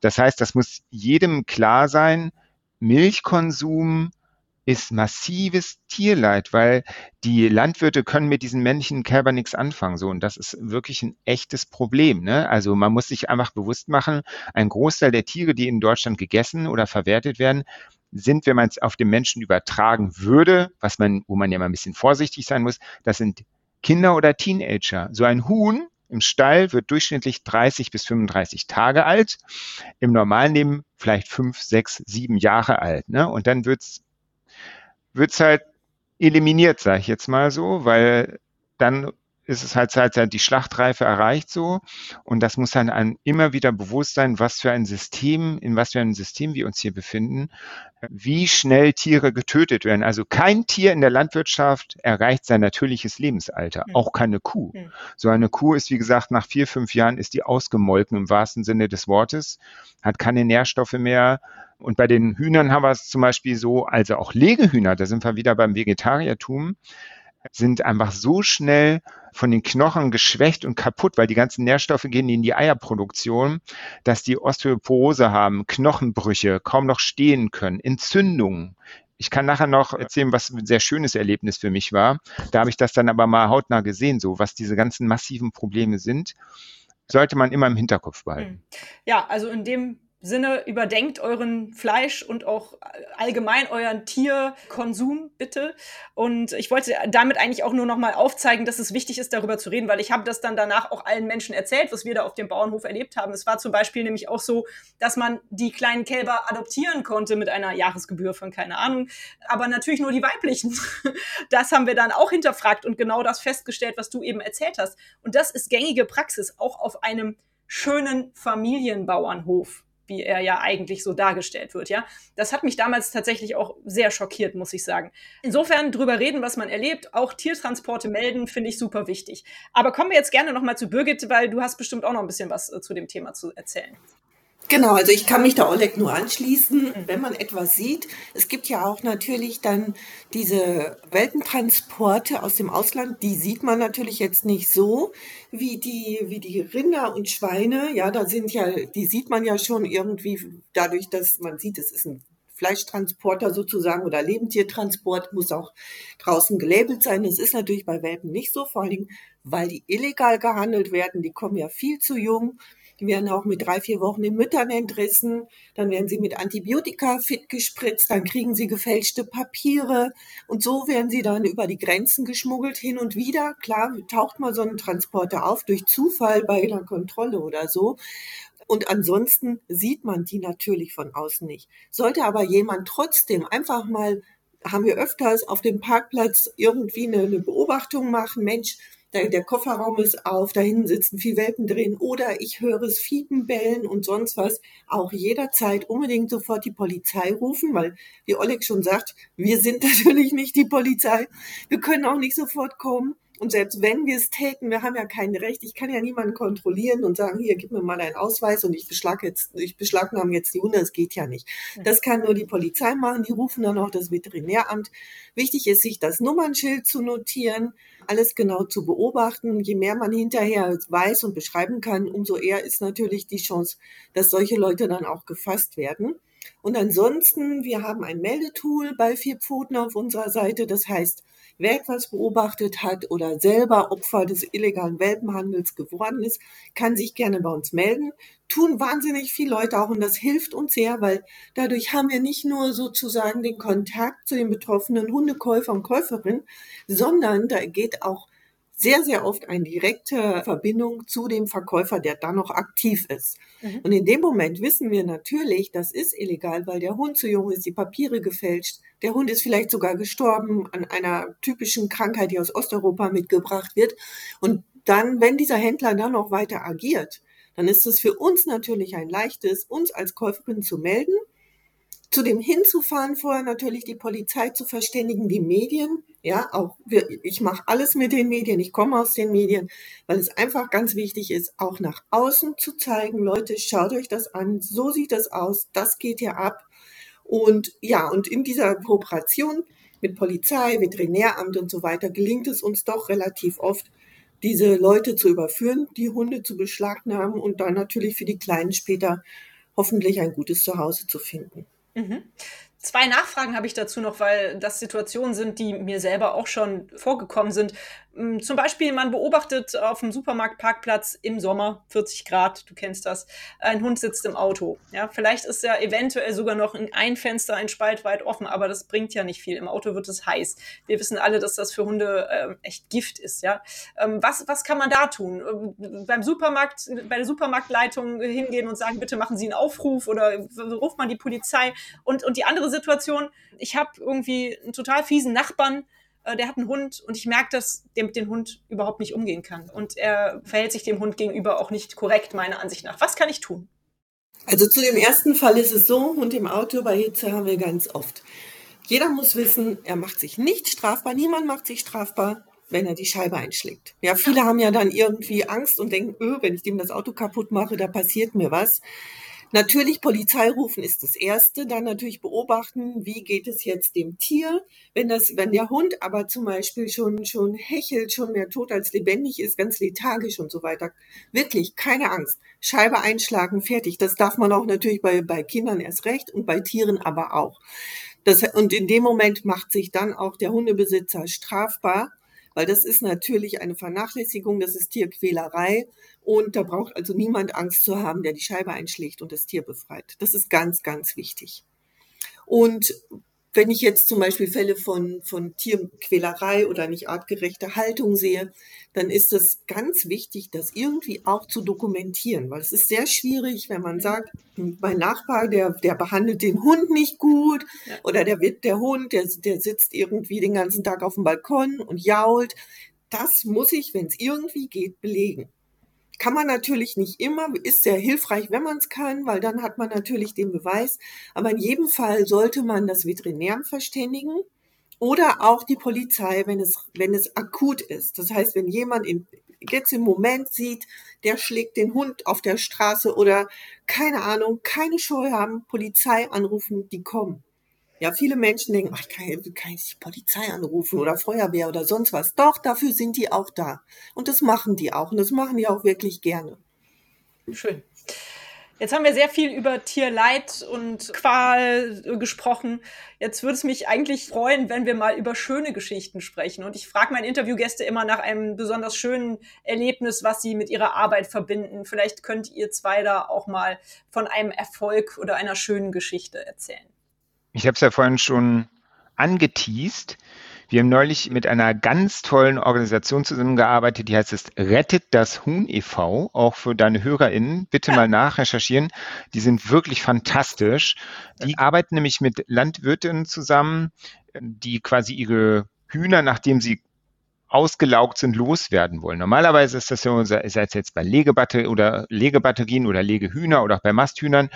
B: Das heißt, das muss jedem klar sein, Milchkonsum ist massives Tierleid, weil die Landwirte können mit diesen männlichen Kälbern nichts anfangen. So, und das ist wirklich ein echtes Problem. Ne? Also man muss sich einfach bewusst machen, ein Großteil der Tiere, die in Deutschland gegessen oder verwertet werden, sind, wenn man es auf den Menschen übertragen würde, was man, wo man ja mal ein bisschen vorsichtig sein muss, das sind Kinder oder Teenager. So ein Huhn im Stall wird durchschnittlich 30 bis 35 Tage alt, im normalen Leben vielleicht fünf, sechs, sieben Jahre alt. Ne? Und dann wird's wird's halt eliminiert, sage ich jetzt mal so, weil dann ist es halt Zeit, die Schlachtreife erreicht so. Und das muss dann einem immer wieder bewusst sein, was für ein System, in was für einem System wir uns hier befinden, wie schnell Tiere getötet werden. Also kein Tier in der Landwirtschaft erreicht sein natürliches Lebensalter, mhm. auch keine Kuh. Mhm. So eine Kuh ist, wie gesagt, nach vier, fünf Jahren ist die ausgemolken im wahrsten Sinne des Wortes, hat keine Nährstoffe mehr. Und bei den Hühnern haben wir es zum Beispiel so, also auch Legehühner, da sind wir wieder beim Vegetariertum, sind einfach so schnell von den Knochen geschwächt und kaputt, weil die ganzen Nährstoffe gehen in die Eierproduktion, dass die Osteoporose haben, Knochenbrüche, kaum noch stehen können, Entzündungen. Ich kann nachher noch erzählen, was ein sehr schönes Erlebnis für mich war. Da habe ich das dann aber mal hautnah gesehen, so was diese ganzen massiven Probleme sind sollte man immer im Hinterkopf behalten. Hm.
A: Ja, also in dem Sinne überdenkt euren Fleisch und auch allgemein euren Tierkonsum bitte. Und ich wollte damit eigentlich auch nur noch mal aufzeigen, dass es wichtig ist, darüber zu reden, weil ich habe das dann danach auch allen Menschen erzählt, was wir da auf dem Bauernhof erlebt haben. Es war zum Beispiel nämlich auch so, dass man die kleinen Kälber adoptieren konnte mit einer Jahresgebühr von keine Ahnung, aber natürlich nur die weiblichen. Das haben wir dann auch hinterfragt und genau das festgestellt, was du eben erzählt hast. Und das ist gängige Praxis, auch auf einem schönen Familienbauernhof wie er ja eigentlich so dargestellt wird, ja. Das hat mich damals tatsächlich auch sehr schockiert, muss ich sagen. Insofern drüber reden, was man erlebt, auch Tiertransporte melden, finde ich super wichtig. Aber kommen wir jetzt gerne nochmal zu Birgit, weil du hast bestimmt auch noch ein bisschen was äh, zu dem Thema zu erzählen.
C: Genau, also ich kann mich da Oleg nur anschließen, mhm. wenn man etwas sieht. Es gibt ja auch natürlich dann diese Weltentransporte aus dem Ausland, die sieht man natürlich jetzt nicht so wie die, wie die Rinder und Schweine. Ja, da sind ja, die sieht man ja schon irgendwie dadurch, dass man sieht, es ist ein Fleischtransporter sozusagen oder Lebendtiertransport muss auch draußen gelabelt sein. Das ist natürlich bei Welpen nicht so, vor allem weil die illegal gehandelt werden. Die kommen ja viel zu jung die werden auch mit drei, vier Wochen den Müttern entrissen. Dann werden sie mit Antibiotika fit gespritzt. Dann kriegen sie gefälschte Papiere. Und so werden sie dann über die Grenzen geschmuggelt hin und wieder. Klar, taucht mal so ein Transporter auf durch Zufall bei einer Kontrolle oder so. Und ansonsten sieht man die natürlich von außen nicht. Sollte aber jemand trotzdem einfach mal, haben wir öfters auf dem Parkplatz irgendwie eine, eine Beobachtung machen, Mensch, der, der Kofferraum ist auf, da hinten sitzen vier Welpen drin oder ich höre es Fiepen bellen und sonst was, auch jederzeit unbedingt sofort die Polizei rufen, weil, wie Oleg schon sagt, wir sind natürlich nicht die Polizei. Wir können auch nicht sofort kommen. Und selbst wenn wir es täten, wir haben ja kein Recht. Ich kann ja niemanden kontrollieren und sagen, hier, gib mir mal deinen Ausweis und ich beschlag jetzt, ich beschlagnahme jetzt die Hunde. Das geht ja nicht. Das kann nur die Polizei machen. Die rufen dann auch das Veterinäramt. Wichtig ist, sich das Nummernschild zu notieren, alles genau zu beobachten. Je mehr man hinterher weiß und beschreiben kann, umso eher ist natürlich die Chance, dass solche Leute dann auch gefasst werden. Und ansonsten, wir haben ein Meldetool bei Vier Pfoten auf unserer Seite. Das heißt, wer etwas beobachtet hat oder selber Opfer des illegalen Welpenhandels geworden ist, kann sich gerne bei uns melden. Tun wahnsinnig viele Leute auch und das hilft uns sehr, weil dadurch haben wir nicht nur sozusagen den Kontakt zu den betroffenen Hundekäufer und Käuferinnen, sondern da geht auch sehr, sehr oft eine direkte Verbindung zu dem Verkäufer, der dann noch aktiv ist. Mhm. Und in dem Moment wissen wir natürlich, das ist illegal, weil der Hund zu jung ist, die Papiere gefälscht, der Hund ist vielleicht sogar gestorben an einer typischen Krankheit, die aus Osteuropa mitgebracht wird. Und dann, wenn dieser Händler dann noch weiter agiert, dann ist es für uns natürlich ein leichtes, uns als Käuferin zu melden zu dem hinzufahren, vorher natürlich die Polizei zu verständigen, die Medien. Ja, auch wir, ich mache alles mit den Medien, ich komme aus den Medien, weil es einfach ganz wichtig ist, auch nach außen zu zeigen, Leute, schaut euch das an, so sieht das aus, das geht hier ab. Und ja, und in dieser Kooperation mit Polizei, Veterinäramt und so weiter gelingt es uns doch relativ oft, diese Leute zu überführen, die Hunde zu beschlagnahmen und dann natürlich für die Kleinen später hoffentlich ein gutes Zuhause zu finden.
A: Mhm. Zwei Nachfragen habe ich dazu noch, weil das Situationen sind, die mir selber auch schon vorgekommen sind. Hm, zum Beispiel, man beobachtet auf dem Supermarktparkplatz im Sommer 40 Grad, du kennst das, ein Hund sitzt im Auto. Ja, vielleicht ist ja eventuell sogar noch ein Fenster, ein Spalt weit offen, aber das bringt ja nicht viel. Im Auto wird es heiß. Wir wissen alle, dass das für Hunde äh, echt Gift ist. Ja, ähm, was, was kann man da tun? Ähm, beim Supermarkt, bei der Supermarktleitung hingehen und sagen, bitte machen Sie einen Aufruf oder ruft man die Polizei? Und, und die andere Situation, ich habe irgendwie einen total fiesen Nachbarn, der hat einen Hund und ich merke, dass der mit dem Hund überhaupt nicht umgehen kann. Und er verhält sich dem Hund gegenüber auch nicht korrekt, meiner Ansicht nach. Was kann ich tun?
C: Also zu dem ersten Fall ist es so, Hund im Auto bei Hitze haben wir ganz oft. Jeder muss wissen, er macht sich nicht strafbar, niemand macht sich strafbar, wenn er die Scheibe einschlägt. Ja, viele haben ja dann irgendwie Angst und denken, öh, wenn ich dem das Auto kaputt mache, da passiert mir was. Natürlich Polizei rufen ist das erste, dann natürlich beobachten, wie geht es jetzt dem Tier, wenn das, wenn der Hund aber zum Beispiel schon, schon hechelt, schon mehr tot als lebendig ist, ganz lethargisch und so weiter. Wirklich, keine Angst. Scheibe einschlagen, fertig. Das darf man auch natürlich bei, bei Kindern erst recht und bei Tieren aber auch. Das, und in dem Moment macht sich dann auch der Hundebesitzer strafbar, weil das ist natürlich eine Vernachlässigung, das ist Tierquälerei und da braucht also niemand Angst zu haben, der die Scheibe einschlägt und das Tier befreit. Das ist ganz, ganz wichtig. Und wenn ich jetzt zum Beispiel Fälle von, von Tierquälerei oder nicht artgerechter Haltung sehe, dann ist es ganz wichtig, das irgendwie auch zu dokumentieren, weil es ist sehr schwierig, wenn man sagt, mein Nachbar, der, der behandelt den Hund nicht gut ja. oder der, der Hund, der, der sitzt irgendwie den ganzen Tag auf dem Balkon und jault. Das muss ich, wenn es irgendwie geht, belegen. Kann man natürlich nicht immer, ist sehr hilfreich, wenn man es kann, weil dann hat man natürlich den Beweis. Aber in jedem Fall sollte man das Veterinär verständigen oder auch die Polizei, wenn es, wenn es akut ist. Das heißt, wenn jemand in, jetzt im Moment sieht, der schlägt den Hund auf der Straße oder keine Ahnung, keine Scheu haben, Polizei anrufen, die kommen. Ja, viele Menschen denken, ach, ich kann, kann ich die Polizei anrufen oder Feuerwehr oder sonst was. Doch, dafür sind die auch da. Und das machen die auch. Und das machen die auch wirklich gerne.
A: Schön. Jetzt haben wir sehr viel über Tierleid und Qual gesprochen. Jetzt würde es mich eigentlich freuen, wenn wir mal über schöne Geschichten sprechen. Und ich frage meine Interviewgäste immer nach einem besonders schönen Erlebnis, was sie mit ihrer Arbeit verbinden. Vielleicht könnt ihr zwei da auch mal von einem Erfolg oder einer schönen Geschichte erzählen.
B: Ich habe es ja vorhin schon angeteased. Wir haben neulich mit einer ganz tollen Organisation zusammengearbeitet, die heißt es Rettet das Huhn e.V., auch für deine HörerInnen. Bitte mal nachrecherchieren. Die sind wirklich fantastisch. Die arbeiten nämlich mit Landwirtinnen zusammen, die quasi ihre Hühner, nachdem sie ausgelaugt sind, loswerden wollen. Normalerweise ist das ja, sei es jetzt bei Legebatte oder Legebatterien oder Legehühner oder auch bei Masthühnern,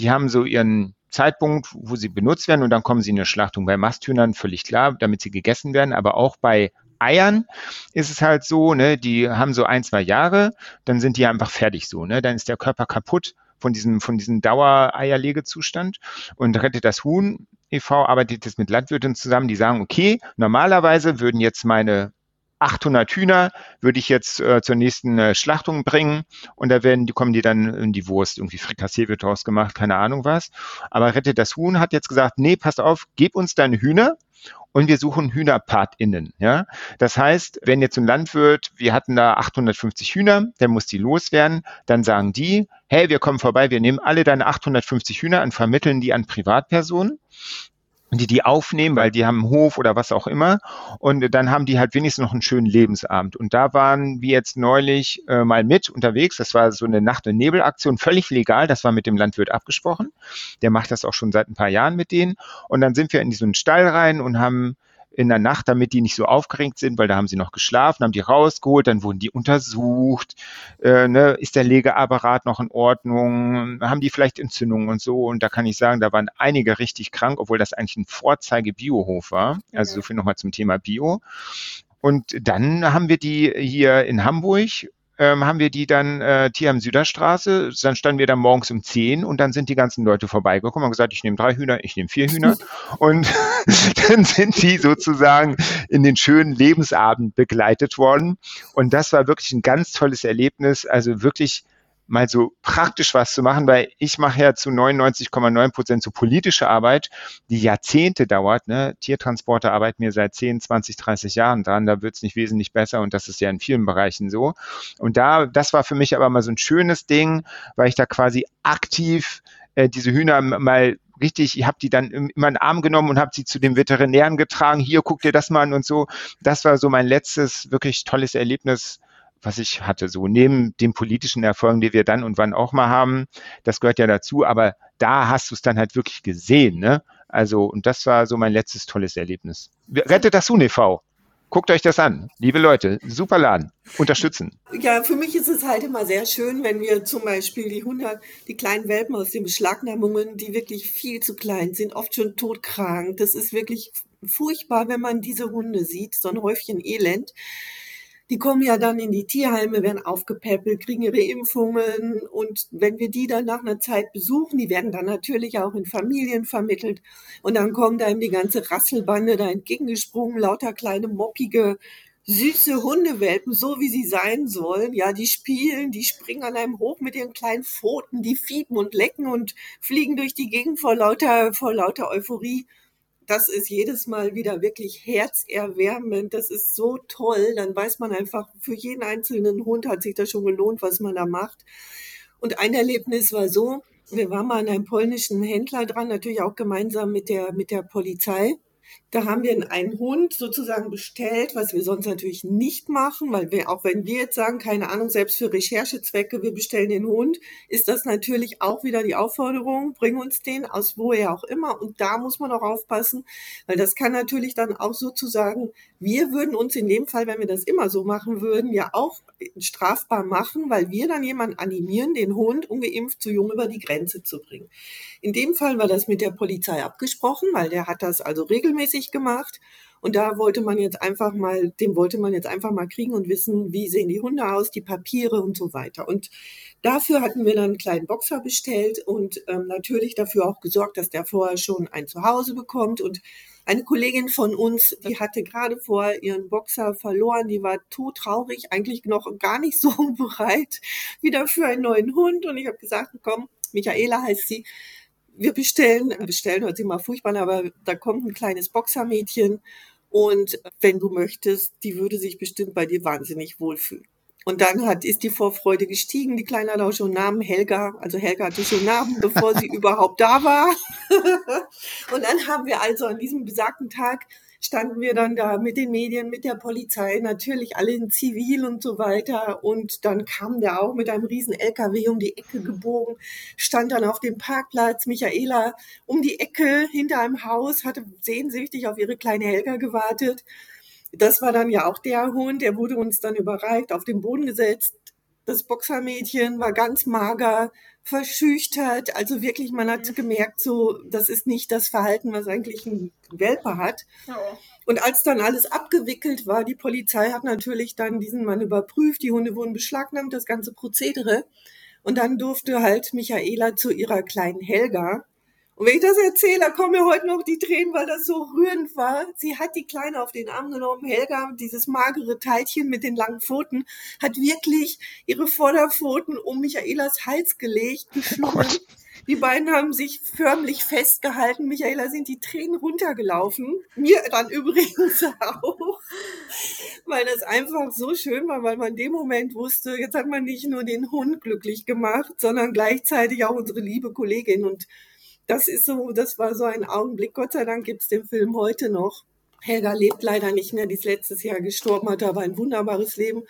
B: die haben so ihren Zeitpunkt, wo sie benutzt werden und dann kommen sie in eine Schlachtung bei Masthühnern, völlig klar, damit sie gegessen werden, aber auch bei Eiern ist es halt so, ne, die haben so ein, zwei Jahre, dann sind die einfach fertig so, ne? Dann ist der Körper kaputt von diesem, von diesem Dauereierlegezustand und rettet das Huhn e.V. arbeitet jetzt mit Landwirten zusammen, die sagen, okay, normalerweise würden jetzt meine 800 Hühner würde ich jetzt äh, zur nächsten äh, Schlachtung bringen und da werden die kommen die dann in die Wurst irgendwie Frikassee wird draus gemacht, keine Ahnung was. Aber rettet das Huhn hat jetzt gesagt, nee, pass auf, gib uns deine Hühner und wir suchen HühnerpartInnen. Ja? Das heißt, wenn jetzt ein Landwirt, wir hatten da 850 Hühner, der muss die loswerden, dann sagen die, hey, wir kommen vorbei, wir nehmen alle deine 850 Hühner und vermitteln die an Privatpersonen die die aufnehmen, weil die haben einen Hof oder was auch immer. Und dann haben die halt wenigstens noch einen schönen Lebensabend. Und da waren wir jetzt neulich äh, mal mit unterwegs. Das war so eine Nacht- und Nebelaktion, völlig legal. Das war mit dem Landwirt abgesprochen. Der macht das auch schon seit ein paar Jahren mit denen. Und dann sind wir in diesen Stall rein und haben in der Nacht, damit die nicht so aufgeregt sind, weil da haben sie noch geschlafen, haben die rausgeholt, dann wurden die untersucht, äh, ne, ist der Legeapparat noch in Ordnung, haben die vielleicht Entzündungen und so. Und da kann ich sagen, da waren einige richtig krank, obwohl das eigentlich ein Vorzeige-Biohof war. Also so viel nochmal zum Thema Bio. Und dann haben wir die hier in Hamburg ähm, haben wir die dann äh, Tierheim Süderstraße, dann standen wir da morgens um 10 und dann sind die ganzen Leute vorbeigekommen und gesagt, ich nehme drei Hühner, ich nehme vier Hühner. Und dann sind die sozusagen in den schönen Lebensabend begleitet worden. Und das war wirklich ein ganz tolles Erlebnis, also wirklich mal so praktisch was zu machen, weil ich mache ja zu 99,9 Prozent so politische Arbeit, die Jahrzehnte dauert. Ne? Tiertransporte arbeiten mir seit 10, 20, 30 Jahren dran, da wird es nicht wesentlich besser und das ist ja in vielen Bereichen so. Und da, das war für mich aber mal so ein schönes Ding, weil ich da quasi aktiv äh, diese Hühner mal richtig, ich habe die dann in meinen Arm genommen und habe sie zu den Veterinären getragen. Hier, guck dir das mal an und so. Das war so mein letztes wirklich tolles Erlebnis was ich hatte. So neben den politischen Erfolgen, die wir dann und wann auch mal haben, das gehört ja dazu, aber da hast du es dann halt wirklich gesehen, ne? Also, und das war so mein letztes tolles Erlebnis. Rettet das Huhn e.V. Guckt euch das an. Liebe Leute, super Laden. Unterstützen.
C: Ja, für mich ist es halt immer sehr schön, wenn wir zum Beispiel die 100, die kleinen Welpen aus den Beschlagnahmungen, die wirklich viel zu klein sind, oft schon todkrank. Das ist wirklich furchtbar, wenn man diese Hunde sieht, so ein Häufchen Elend die kommen ja dann in die Tierheime, werden aufgepäppelt, kriegen ihre Impfungen. Und wenn wir die dann nach einer Zeit besuchen, die werden dann natürlich auch in Familien vermittelt. Und dann kommen da eben die ganze Rasselbande da entgegengesprungen, lauter kleine moppige süße Hundewelpen, so wie sie sein sollen. Ja, die spielen, die springen an einem hoch mit ihren kleinen Pfoten, die fiepen und lecken und fliegen durch die Gegend vor lauter, vor lauter Euphorie das ist jedes Mal wieder wirklich herzerwärmend. Das ist so toll. Dann weiß man einfach, für jeden einzelnen Hund hat sich das schon gelohnt, was man da macht. Und ein Erlebnis war so, wir waren mal an einem polnischen Händler dran, natürlich auch gemeinsam mit der, mit der Polizei. Da haben wir einen Hund sozusagen bestellt, was wir sonst natürlich nicht machen, weil wir, auch wenn wir jetzt sagen, keine Ahnung, selbst für Recherchezwecke, wir bestellen den Hund, ist das natürlich auch wieder die Aufforderung, bring uns den aus woher auch immer. Und da muss man auch aufpassen, weil das kann natürlich dann auch sozusagen, wir würden uns in dem Fall, wenn wir das immer so machen würden, ja auch strafbar machen, weil wir dann jemanden animieren, den Hund ungeimpft zu jung über die Grenze zu bringen. In dem Fall war das mit der Polizei abgesprochen, weil der hat das also regelmäßig gemacht. Und da wollte man jetzt einfach mal, dem wollte man jetzt einfach mal kriegen und wissen, wie sehen die Hunde aus, die Papiere und so weiter. Und dafür hatten wir dann einen kleinen Boxer bestellt und ähm, natürlich dafür auch gesorgt, dass der vorher schon ein Zuhause bekommt. Und eine Kollegin von uns, die hatte gerade vor ihren Boxer verloren, die war todtraurig, eigentlich noch gar nicht so bereit wieder für einen neuen Hund. Und ich habe gesagt, komm, Michaela heißt sie, wir bestellen, bestellen sich mal furchtbar, aber da kommt ein kleines Boxermädchen und wenn du möchtest, die würde sich bestimmt bei dir wahnsinnig wohlfühlen. Und dann hat, ist die Vorfreude gestiegen. Die Kleine hat auch schon Namen Helga. Also Helga hatte schon Namen, bevor sie überhaupt da war. und dann haben wir also an diesem besagten Tag standen wir dann da mit den Medien, mit der Polizei, natürlich alle in Zivil und so weiter. Und dann kam der auch mit einem riesen LKW um die Ecke gebogen, stand dann auf dem Parkplatz. Michaela um die Ecke hinter einem Haus, hatte sehnsüchtig auf ihre kleine Helga gewartet. Das war dann ja auch der Hund, der wurde uns dann überreicht, auf den Boden gesetzt. Das Boxermädchen war ganz mager, verschüchtert. Also wirklich, man hat gemerkt, so, das ist nicht das Verhalten, was eigentlich ein Welpe hat. Oh. Und als dann alles abgewickelt war, die Polizei hat natürlich dann diesen Mann überprüft, die Hunde wurden beschlagnahmt, das ganze Prozedere. Und dann durfte halt Michaela zu ihrer kleinen Helga. Und wenn ich das erzähle, da kommen mir heute noch die Tränen, weil das so rührend war. Sie hat die Kleine auf den Arm genommen. Helga, dieses magere Teilchen mit den langen Pfoten, hat wirklich ihre Vorderpfoten um Michaelas Hals gelegt, geschlungen. Oh die beiden haben sich förmlich festgehalten. Michaela sind die Tränen runtergelaufen. Mir dann übrigens auch. Weil das einfach so schön war, weil man in dem Moment wusste, jetzt hat man nicht nur den Hund glücklich gemacht, sondern gleichzeitig auch unsere liebe Kollegin. Und das ist so, das war so ein Augenblick. Gott sei Dank gibt's den Film heute noch. Helga lebt leider nicht mehr, die ist letztes Jahr gestorben, hatte aber ein wunderbares Leben.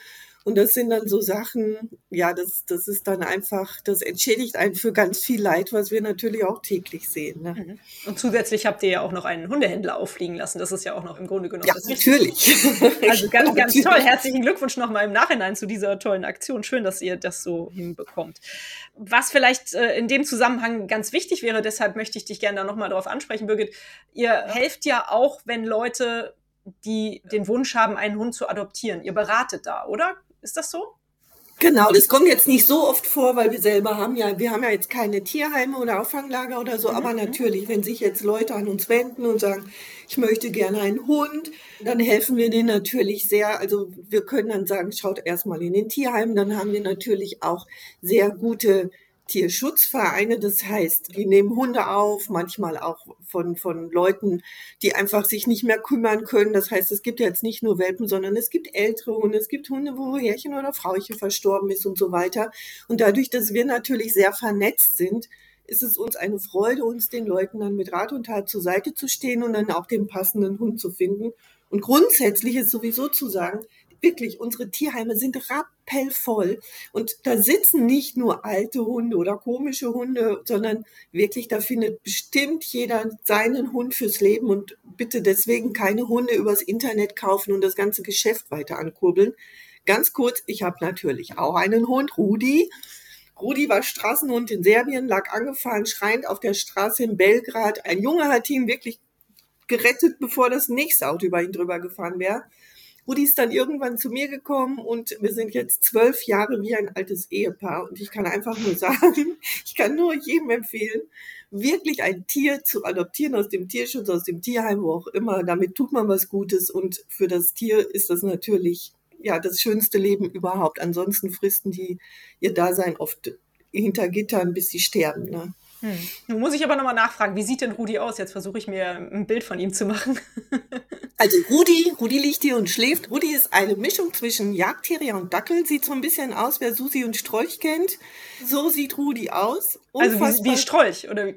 C: Und das sind dann so Sachen, ja, das, das ist dann einfach, das entschädigt einen für ganz viel Leid, was wir natürlich auch täglich sehen. Ne?
A: Mhm. Und zusätzlich habt ihr ja auch noch einen Hundehändler auffliegen lassen. Das ist ja auch noch im Grunde genommen.
C: Ja, natürlich.
A: Also ganz, ganz toll. Herzlichen Glückwunsch nochmal im Nachhinein zu dieser tollen Aktion. Schön, dass ihr das so hinbekommt. Was vielleicht äh, in dem Zusammenhang ganz wichtig wäre, deshalb möchte ich dich gerne da nochmal darauf ansprechen, Birgit. Ihr helft ja auch, wenn Leute die den Wunsch haben, einen Hund zu adoptieren. Ihr beratet da, oder? Ist das so?
C: Genau, das kommt jetzt nicht so oft vor, weil wir selber haben ja, wir haben ja jetzt keine Tierheime oder Auffanglager oder so, mhm. aber natürlich, wenn sich jetzt Leute an uns wenden und sagen, ich möchte gerne einen Hund, dann helfen wir denen natürlich sehr. Also wir können dann sagen, schaut erstmal in den Tierheimen, dann haben wir natürlich auch sehr gute Tierschutzvereine, das heißt, die nehmen Hunde auf, manchmal auch von, von Leuten, die einfach sich nicht mehr kümmern können. Das heißt, es gibt jetzt nicht nur Welpen, sondern es gibt ältere Hunde, es gibt Hunde, wo Herrchen oder Frauchen verstorben ist und so weiter. Und dadurch, dass wir natürlich sehr vernetzt sind, ist es uns eine Freude, uns den Leuten dann mit Rat und Tat zur Seite zu stehen und dann auch den passenden Hund zu finden. Und grundsätzlich ist sowieso zu sagen, wirklich, unsere Tierheime sind rappellvoll. Und da sitzen nicht nur alte Hunde oder komische Hunde, sondern wirklich, da findet bestimmt jeder seinen Hund fürs Leben und bitte deswegen keine Hunde übers Internet kaufen und das ganze Geschäft weiter ankurbeln. Ganz kurz, ich habe natürlich auch einen Hund, Rudi. Rudi war Straßenhund in Serbien, lag angefahren, schreiend auf der Straße in Belgrad. Ein Junge hat ihn wirklich gerettet, bevor das nächste Auto über ihn drüber gefahren wäre. Rudi ist dann irgendwann zu mir gekommen und wir sind jetzt zwölf Jahre wie ein altes Ehepaar. Und ich kann einfach nur sagen, ich kann nur jedem empfehlen, wirklich ein Tier zu adoptieren aus dem Tierschutz, aus dem Tierheim, wo auch immer. Damit tut man was Gutes und für das Tier ist das natürlich ja das schönste Leben überhaupt. Ansonsten fristen die ihr Dasein oft hinter Gittern, bis sie sterben. Ne?
A: Hm. Nun muss ich aber nochmal nachfragen, wie sieht denn Rudi aus? Jetzt versuche ich mir ein Bild von ihm zu machen.
C: also Rudi, Rudi liegt hier und schläft. Rudi ist eine Mischung zwischen Jagdterrier und Dackel. Sieht so ein bisschen aus, wer Susi und Strolch kennt. So sieht Rudi aus.
A: Unfassbar. Also wie, wie Strolch, oder?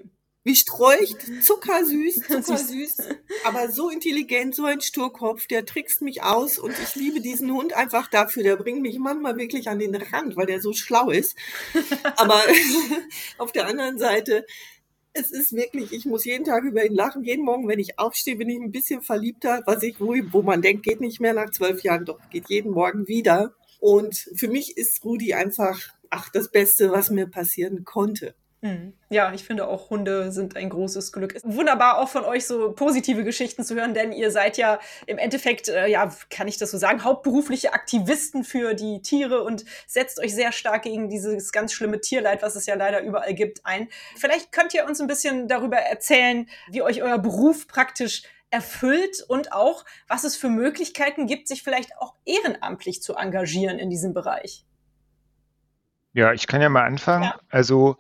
C: Wie streucht, zuckersüß, zuckersüß, aber so intelligent, so ein Sturkopf, der trickst mich aus und ich liebe diesen Hund einfach dafür. Der bringt mich manchmal wirklich an den Rand, weil der so schlau ist. Aber auf der anderen Seite, es ist wirklich, ich muss jeden Tag über ihn lachen. Jeden Morgen, wenn ich aufstehe, bin ich ein bisschen verliebter, was ich, wo, wo man denkt, geht nicht mehr nach zwölf Jahren, doch geht jeden Morgen wieder. Und für mich ist Rudi einfach, ach, das Beste, was mir passieren konnte.
A: Mhm. Ja, ich finde auch Hunde sind ein großes Glück. Wunderbar auch von euch so positive Geschichten zu hören, denn ihr seid ja im Endeffekt, äh, ja, kann ich das so sagen, hauptberufliche Aktivisten für die Tiere und setzt euch sehr stark gegen dieses ganz schlimme Tierleid, was es ja leider überall gibt, ein. Vielleicht könnt ihr uns ein bisschen darüber erzählen, wie euch euer Beruf praktisch erfüllt und auch, was es für Möglichkeiten gibt, sich vielleicht auch ehrenamtlich zu engagieren in diesem Bereich.
B: Ja, ich kann ja mal anfangen. Ja. Also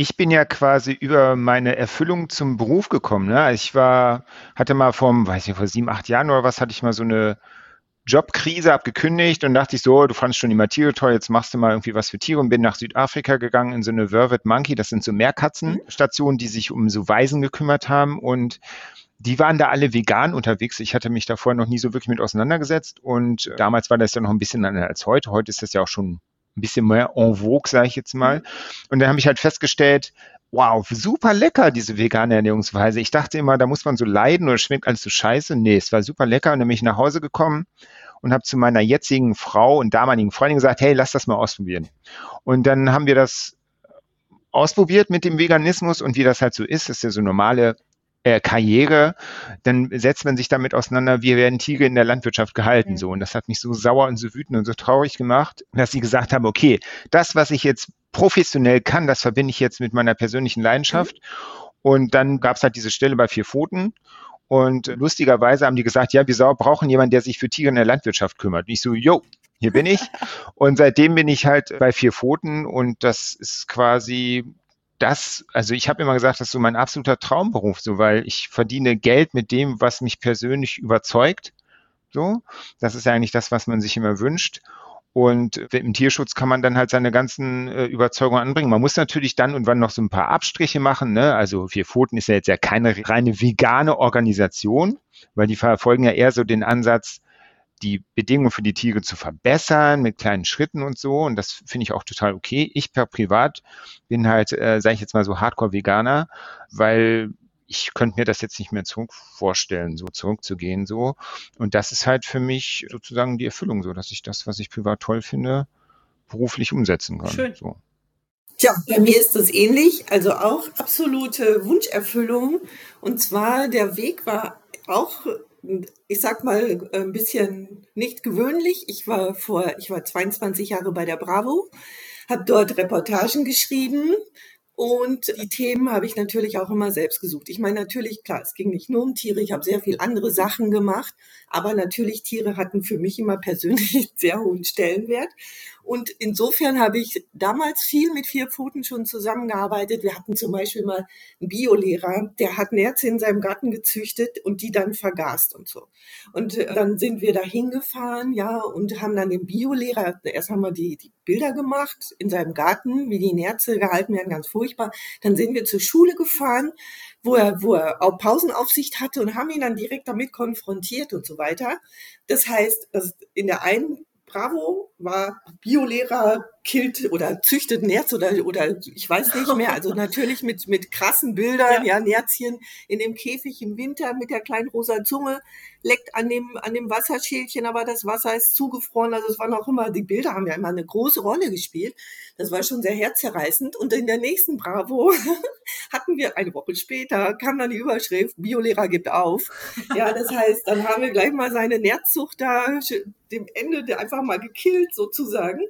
B: ich bin ja quasi über meine Erfüllung zum Beruf gekommen. Ne? Ich war, hatte mal vor, weiß nicht, vor sieben, acht Jahren oder was, hatte ich mal so eine Jobkrise abgekündigt und dachte ich so, du fandest schon die Tiere toll, jetzt machst du mal irgendwie was für Tiere und bin nach Südafrika gegangen in so eine Vervet Monkey, das sind so Meerkatzenstationen, die sich um so Waisen gekümmert haben und die waren da alle vegan unterwegs. Ich hatte mich da vorher noch nie so wirklich mit auseinandergesetzt und damals war das ja noch ein bisschen anders als heute. Heute ist das ja auch schon ein bisschen mehr en vogue, sage ich jetzt mal. Und dann habe ich halt festgestellt, wow, super lecker, diese vegane Ernährungsweise. Ich dachte immer, da muss man so leiden oder schmeckt alles so scheiße. Nee, es war super lecker und dann bin ich nach Hause gekommen und habe zu meiner jetzigen Frau und damaligen Freundin gesagt, hey, lass das mal ausprobieren. Und dann haben wir das ausprobiert mit dem Veganismus und wie das halt so ist, ist ja so normale äh, Karriere, dann setzt man sich damit auseinander, wie werden Tiere in der Landwirtschaft gehalten, so. Und das hat mich so sauer und so wütend und so traurig gemacht, dass sie gesagt haben, okay, das, was ich jetzt professionell kann, das verbinde ich jetzt mit meiner persönlichen Leidenschaft. Mhm. Und dann gab es halt diese Stelle bei vier Pfoten. Und lustigerweise haben die gesagt, ja, wir brauchen jemanden, der sich für Tiere in der Landwirtschaft kümmert. Und ich so, yo, hier bin ich. Und seitdem bin ich halt bei vier Pfoten und das ist quasi das, also ich habe immer gesagt, das ist so mein absoluter Traumberuf, so weil ich verdiene Geld mit dem, was mich persönlich überzeugt. So, das ist ja eigentlich das, was man sich immer wünscht. Und im Tierschutz kann man dann halt seine ganzen äh, Überzeugungen anbringen. Man muss natürlich dann und wann noch so ein paar Abstriche machen. Ne? Also Vier Pfoten ist ja jetzt ja keine reine vegane Organisation, weil die verfolgen ja eher so den Ansatz, die Bedingungen für die Tiere zu verbessern mit kleinen Schritten und so. Und das finde ich auch total okay. Ich per Privat bin halt, äh, sage ich jetzt mal so, Hardcore-Veganer, weil ich könnte mir das jetzt nicht mehr zurück vorstellen, so zurückzugehen, so. Und das ist halt für mich sozusagen die Erfüllung, so, dass ich das, was ich privat toll finde, beruflich umsetzen kann. Schön. So.
C: Tja, bei mir ist das ähnlich, also auch absolute Wunscherfüllung. Und zwar der Weg war auch ich sag mal, ein bisschen nicht gewöhnlich. Ich war vor, ich war 22 Jahre bei der Bravo, habe dort Reportagen geschrieben und die Themen habe ich natürlich auch immer selbst gesucht. Ich meine, natürlich, klar, es ging nicht nur um Tiere, ich habe sehr viel andere Sachen gemacht, aber natürlich Tiere hatten für mich immer persönlich einen sehr hohen Stellenwert. Und insofern habe ich damals viel mit vier Pfoten schon zusammengearbeitet. Wir hatten zum Beispiel mal einen Biolehrer, der hat Nerze in seinem Garten gezüchtet und die dann vergast und so. Und äh, dann sind wir da hingefahren, ja, und haben dann den Biolehrer, erst haben wir die, die Bilder gemacht in seinem Garten, wie die Nerze gehalten werden, ganz furchtbar. Dann sind wir zur Schule gefahren, wo er, wo er auch Pausenaufsicht hatte und haben ihn dann direkt damit konfrontiert und so weiter. Das heißt, in der einen Bravo war Biolehrer killt oder züchtet Nerz oder, oder ich weiß nicht mehr. Also natürlich mit, mit krassen Bildern, ja. ja, Nerzchen in dem Käfig im Winter mit der kleinen rosa Zunge, leckt an dem, an dem Wasserschälchen, aber das Wasser ist zugefroren. Also es waren auch immer, die Bilder haben ja immer eine große Rolle gespielt. Das war schon sehr herzzerreißend. Und in der nächsten Bravo hatten wir eine Woche später, kam dann die Überschrift, Biolehrer gibt auf. Ja, das heißt, dann haben wir gleich mal seine Nerzzucht da dem Ende einfach mal gekillt sozusagen.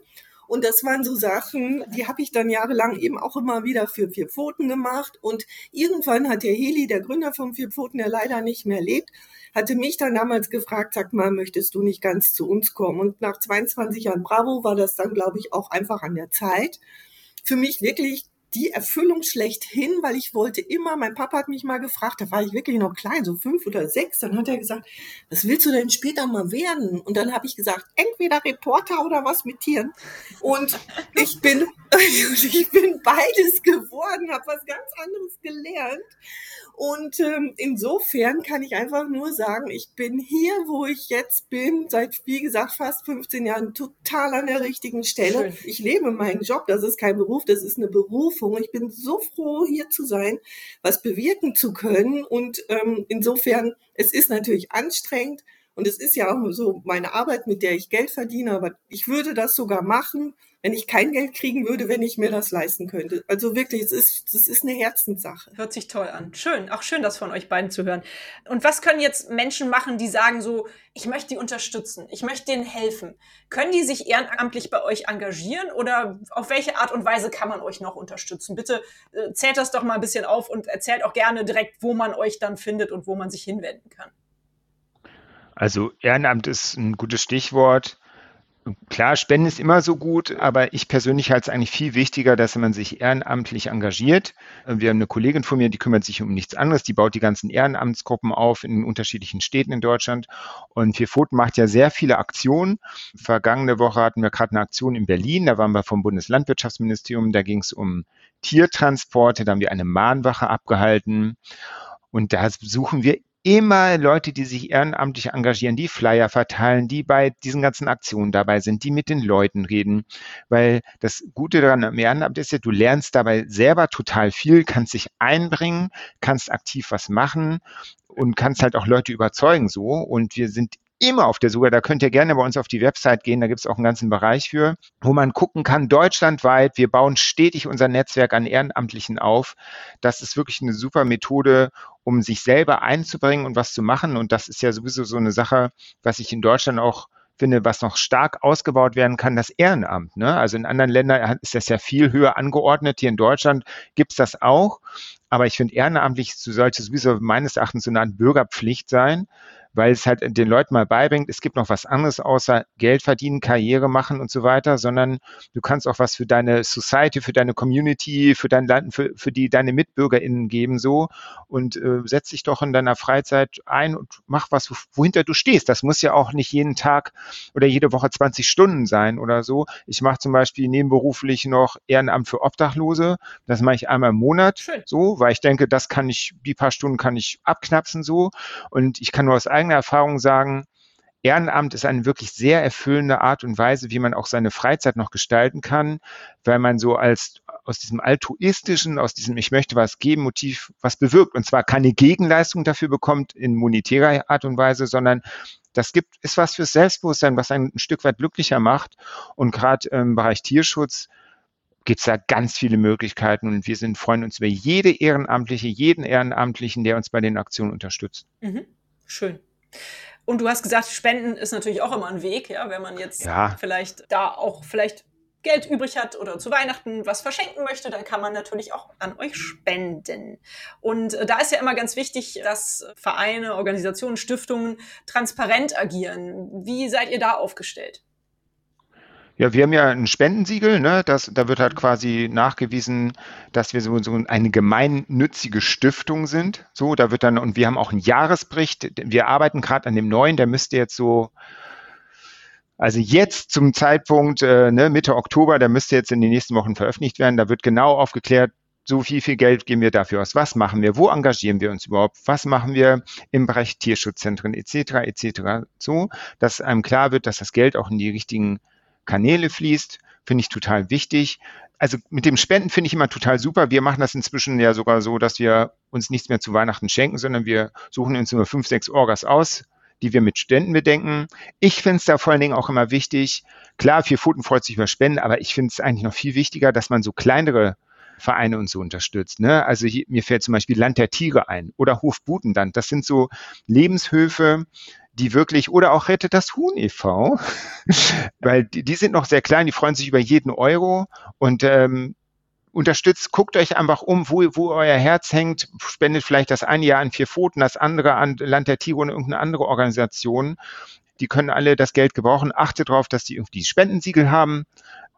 C: Und das waren so Sachen, die habe ich dann jahrelang eben auch immer wieder für Vier Pfoten gemacht. Und irgendwann hat der Heli, der Gründer von Vier Pfoten, der leider nicht mehr lebt, hatte mich dann damals gefragt, sag mal, möchtest du nicht ganz zu uns kommen? Und nach 22 Jahren Bravo war das dann, glaube ich, auch einfach an der Zeit, für mich wirklich die Erfüllung schlechthin, weil ich wollte immer, mein Papa hat mich mal gefragt, da war ich wirklich noch klein, so fünf oder sechs, dann hat er gesagt, was willst du denn später mal werden? Und dann habe ich gesagt, entweder Reporter oder was mit Tieren. Und ich bin, ich bin beides geworden, habe was ganz anderes gelernt. Und ähm, insofern kann ich einfach nur sagen, ich bin hier, wo ich jetzt bin, seit, wie gesagt, fast 15 Jahren total an der richtigen Stelle. Schön. Ich lebe meinen Job, das ist kein Beruf, das ist eine Berufung. Ich bin so froh, hier zu sein, was bewirken zu können. Und ähm, insofern, es ist natürlich anstrengend. Und es ist ja auch so meine Arbeit, mit der ich Geld verdiene, aber ich würde das sogar machen, wenn ich kein Geld kriegen würde, wenn ich mir das leisten könnte. Also wirklich, es ist, es ist eine Herzenssache.
A: Hört sich toll an. Schön, auch schön, das von euch beiden zu hören. Und was können jetzt Menschen machen, die sagen so, ich möchte die unterstützen, ich möchte denen helfen? Können die sich ehrenamtlich bei euch engagieren oder auf welche Art und Weise kann man euch noch unterstützen? Bitte äh, zählt das doch mal ein bisschen auf und erzählt auch gerne direkt, wo man euch dann findet und wo man sich hinwenden kann.
B: Also Ehrenamt ist ein gutes Stichwort. Klar, Spenden ist immer so gut, aber ich persönlich halte es eigentlich viel wichtiger, dass man sich ehrenamtlich engagiert. Wir haben eine Kollegin von mir, die kümmert sich um nichts anderes, die baut die ganzen Ehrenamtsgruppen auf in unterschiedlichen Städten in Deutschland. Und Vier Pfoten macht ja sehr viele Aktionen. Vergangene Woche hatten wir gerade eine Aktion in Berlin, da waren wir vom Bundeslandwirtschaftsministerium, da ging es um Tiertransporte, da haben wir eine Mahnwache abgehalten. Und da suchen wir immer Leute, die sich ehrenamtlich engagieren, die Flyer verteilen, die bei diesen ganzen Aktionen dabei sind, die mit den Leuten reden. Weil das Gute daran am Ehrenamt ist ja, du lernst dabei selber total viel, kannst dich einbringen, kannst aktiv was machen und kannst halt auch Leute überzeugen so. Und wir sind immer auf der Suche. Da könnt ihr gerne bei uns auf die Website gehen. Da gibt es auch einen ganzen Bereich für, wo man gucken kann, deutschlandweit. Wir bauen stetig unser Netzwerk an Ehrenamtlichen auf. Das ist wirklich eine super Methode, um sich selber einzubringen und was zu machen. Und das ist ja sowieso so eine Sache, was ich in Deutschland auch finde, was noch stark ausgebaut werden kann, das Ehrenamt. Ne? Also in anderen Ländern ist das ja viel höher angeordnet. Hier in Deutschland gibt es das auch. Aber ich finde, ehrenamtlich sollte sowieso meines Erachtens so eine Art Bürgerpflicht sein weil es halt den Leuten mal beibringt, es gibt noch was anderes außer Geld verdienen, Karriere machen und so weiter, sondern du kannst auch was für deine Society, für deine Community, für dein Land, für, für die deine MitbürgerInnen geben so und äh, setz dich doch in deiner Freizeit ein und mach was, wohinter du stehst. Das muss ja auch nicht jeden Tag oder jede Woche 20 Stunden sein oder so. Ich mache zum Beispiel nebenberuflich noch Ehrenamt für Obdachlose. Das mache ich einmal im Monat Schön. so, weil ich denke, das kann ich, die paar Stunden kann ich abknapsen so und ich kann nur aus eigener Erfahrung sagen, Ehrenamt ist eine wirklich sehr erfüllende Art und Weise, wie man auch seine Freizeit noch gestalten kann, weil man so als aus diesem altruistischen, aus diesem Ich möchte was geben Motiv was bewirkt und zwar keine Gegenleistung dafür bekommt in monetärer Art und Weise, sondern das gibt, ist was fürs Selbstbewusstsein, was einen ein Stück weit glücklicher macht. Und gerade im Bereich Tierschutz gibt es da ganz viele Möglichkeiten und wir sind, freuen uns über jede Ehrenamtliche, jeden Ehrenamtlichen, der uns bei den Aktionen unterstützt.
A: Mhm. Schön. Und du hast gesagt, Spenden ist natürlich auch immer ein Weg, ja, wenn man jetzt ja. vielleicht da auch vielleicht Geld übrig hat oder zu Weihnachten was verschenken möchte, dann kann man natürlich auch an euch spenden. Und äh, da ist ja immer ganz wichtig, dass Vereine, Organisationen, Stiftungen transparent agieren. Wie seid ihr da aufgestellt?
B: Ja, wir haben ja ein Spendensiegel, ne? Das, da wird halt quasi nachgewiesen, dass wir so, so eine gemeinnützige Stiftung sind. So, da wird dann, und wir haben auch einen Jahresbericht. Wir arbeiten gerade an dem neuen, der müsste jetzt so, also jetzt zum Zeitpunkt äh, ne, Mitte Oktober, der müsste jetzt in den nächsten Wochen veröffentlicht werden. Da wird genau aufgeklärt, so viel, viel Geld geben wir dafür aus. Was machen wir? Wo engagieren wir uns überhaupt? Was machen wir im Bereich Tierschutzzentren etc. etc. So, dass einem klar wird, dass das Geld auch in die richtigen Kanäle fließt, finde ich total wichtig. Also mit dem Spenden finde ich immer total super. Wir machen das inzwischen ja sogar so, dass wir uns nichts mehr zu Weihnachten schenken, sondern wir suchen uns nur fünf, sechs Orgas aus, die wir mit Ständen bedenken. Ich finde es da vor allen Dingen auch immer wichtig. Klar, vier Pfoten freut sich über Spenden, aber ich finde es eigentlich noch viel wichtiger, dass man so kleinere Vereine und so unterstützt. Ne? Also hier, mir fällt zum Beispiel Land der Tiere ein oder Hof Butenland. Das sind so Lebenshöfe, die wirklich, oder auch Rettet das Huhn e.V., weil die, die, sind noch sehr klein, die freuen sich über jeden Euro und ähm, unterstützt, guckt euch einfach um, wo, wo euer Herz hängt, spendet vielleicht das eine Jahr an vier Pfoten, das andere an Land der Tiere und irgendeine andere Organisation. Die können alle das Geld gebrauchen. Achtet darauf, dass die irgendwie Spendensiegel haben.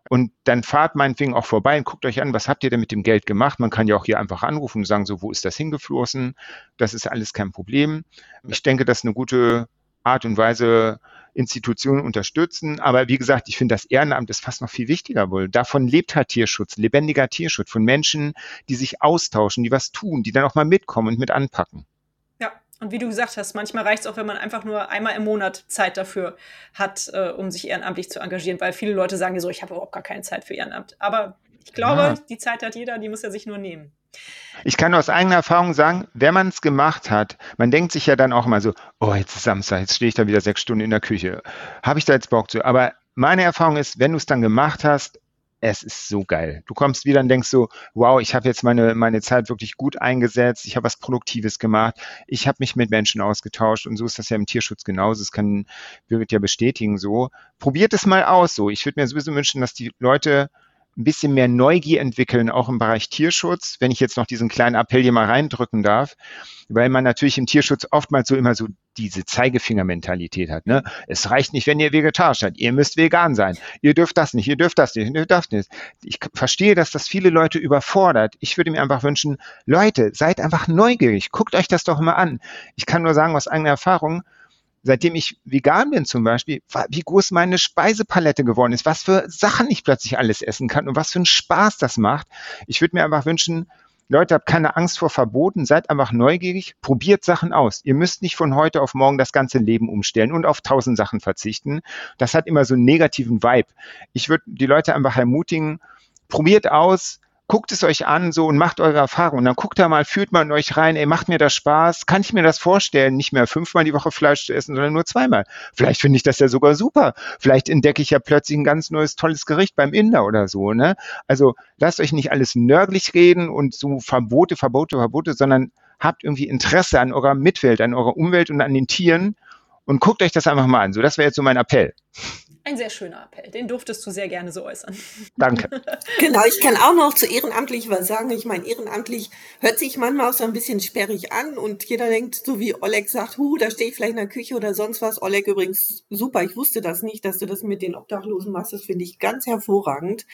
B: Und dann fahrt meinetwegen auch vorbei und guckt euch an, was habt ihr denn mit dem Geld gemacht? Man kann ja auch hier einfach anrufen und sagen, so, wo ist das hingeflossen? Das ist alles kein Problem. Ich denke, das ist eine gute Art und Weise Institutionen unterstützen. Aber wie gesagt, ich finde, das Ehrenamt ist fast noch viel wichtiger wohl. Davon lebt halt Tierschutz, lebendiger Tierschutz von Menschen, die sich austauschen, die was tun, die dann auch mal mitkommen und mit anpacken.
A: Ja, und wie du gesagt hast, manchmal reicht es auch, wenn man einfach nur einmal im Monat Zeit dafür hat, äh, um sich ehrenamtlich zu engagieren, weil viele Leute sagen so, ich habe überhaupt gar keine Zeit für Ehrenamt. Aber ich glaube, ja. die Zeit hat jeder, die muss er sich nur nehmen.
B: Ich kann aus eigener Erfahrung sagen, wenn man es gemacht hat, man denkt sich ja dann auch immer so, oh, jetzt ist Samstag, jetzt stehe ich da wieder sechs Stunden in der Küche. Habe ich da jetzt Bock zu? Aber meine Erfahrung ist, wenn du es dann gemacht hast, es ist so geil. Du kommst wieder und denkst so, wow, ich habe jetzt meine, meine Zeit wirklich gut eingesetzt, ich habe was Produktives gemacht, ich habe mich mit Menschen ausgetauscht und so ist das ja im Tierschutz genauso. Das kann Birgit ja bestätigen so. Probiert es mal aus so. Ich würde mir sowieso wünschen, dass die Leute ein bisschen mehr Neugier entwickeln, auch im Bereich Tierschutz, wenn ich jetzt noch diesen kleinen Appell hier mal reindrücken darf, weil man natürlich im Tierschutz oftmals so immer so diese Zeigefingermentalität hat. Ne? Es reicht nicht, wenn ihr vegetarisch seid, ihr müsst vegan sein, ihr dürft das nicht, ihr dürft das nicht, ihr dürft nicht. Ich verstehe, dass das viele Leute überfordert. Ich würde mir einfach wünschen, Leute, seid einfach neugierig, guckt euch das doch mal an. Ich kann nur sagen aus eigener Erfahrung, seitdem ich vegan bin zum Beispiel, wie groß meine Speisepalette geworden ist, was für Sachen ich plötzlich alles essen kann und was für einen Spaß das macht. Ich würde mir einfach wünschen, Leute, habt keine Angst vor Verboten, seid einfach neugierig, probiert Sachen aus. Ihr müsst nicht von heute auf morgen das ganze Leben umstellen und auf tausend Sachen verzichten. Das hat immer so einen negativen Vibe. Ich würde die Leute einfach ermutigen, probiert aus, guckt es euch an so und macht eure Erfahrungen. Und dann guckt da mal, führt mal in euch rein, ey, macht mir das Spaß? Kann ich mir das vorstellen, nicht mehr fünfmal die Woche Fleisch zu essen, sondern nur zweimal? Vielleicht finde ich das ja sogar super. Vielleicht entdecke ich ja plötzlich ein ganz neues, tolles Gericht beim Inder oder so, ne? Also lasst euch nicht alles nörglich reden und so Verbote, Verbote, Verbote, sondern habt irgendwie Interesse an eurer Mitwelt, an eurer Umwelt und an den Tieren und guckt euch das einfach mal an. So, das wäre jetzt so mein Appell.
A: Ein sehr schöner Appell. Den durftest du sehr gerne so äußern.
B: Danke.
C: genau, ich kann auch noch zu ehrenamtlich was sagen. Ich meine, ehrenamtlich hört sich manchmal auch so ein bisschen sperrig an und jeder denkt, so wie Oleg sagt, hu, da stehe ich vielleicht in der Küche oder sonst was. Oleg übrigens super, ich wusste das nicht, dass du das mit den Obdachlosen machst. Das finde ich ganz hervorragend.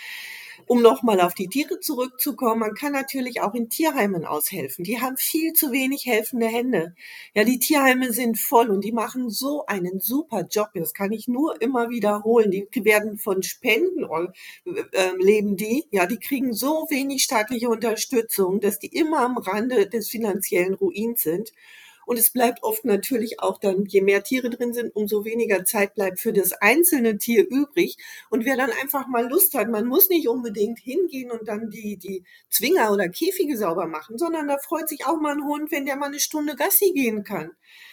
C: Um nochmal auf die Tiere zurückzukommen, man kann natürlich auch in Tierheimen aushelfen. Die haben viel zu wenig helfende Hände. Ja, die Tierheime sind voll und die machen so einen super Job. Das kann ich nur immer wiederholen. Die werden von Spenden äh, leben die. Ja, die kriegen so wenig staatliche Unterstützung, dass die immer am Rande des finanziellen Ruins sind. Und es bleibt oft natürlich auch dann, je mehr Tiere drin sind, umso weniger Zeit bleibt für das einzelne Tier übrig. Und wer dann einfach mal Lust hat, man muss nicht unbedingt hingehen und dann die, die Zwinger oder Käfige sauber machen, sondern da freut sich auch mal ein Hund, wenn der mal eine Stunde Gassi gehen kann.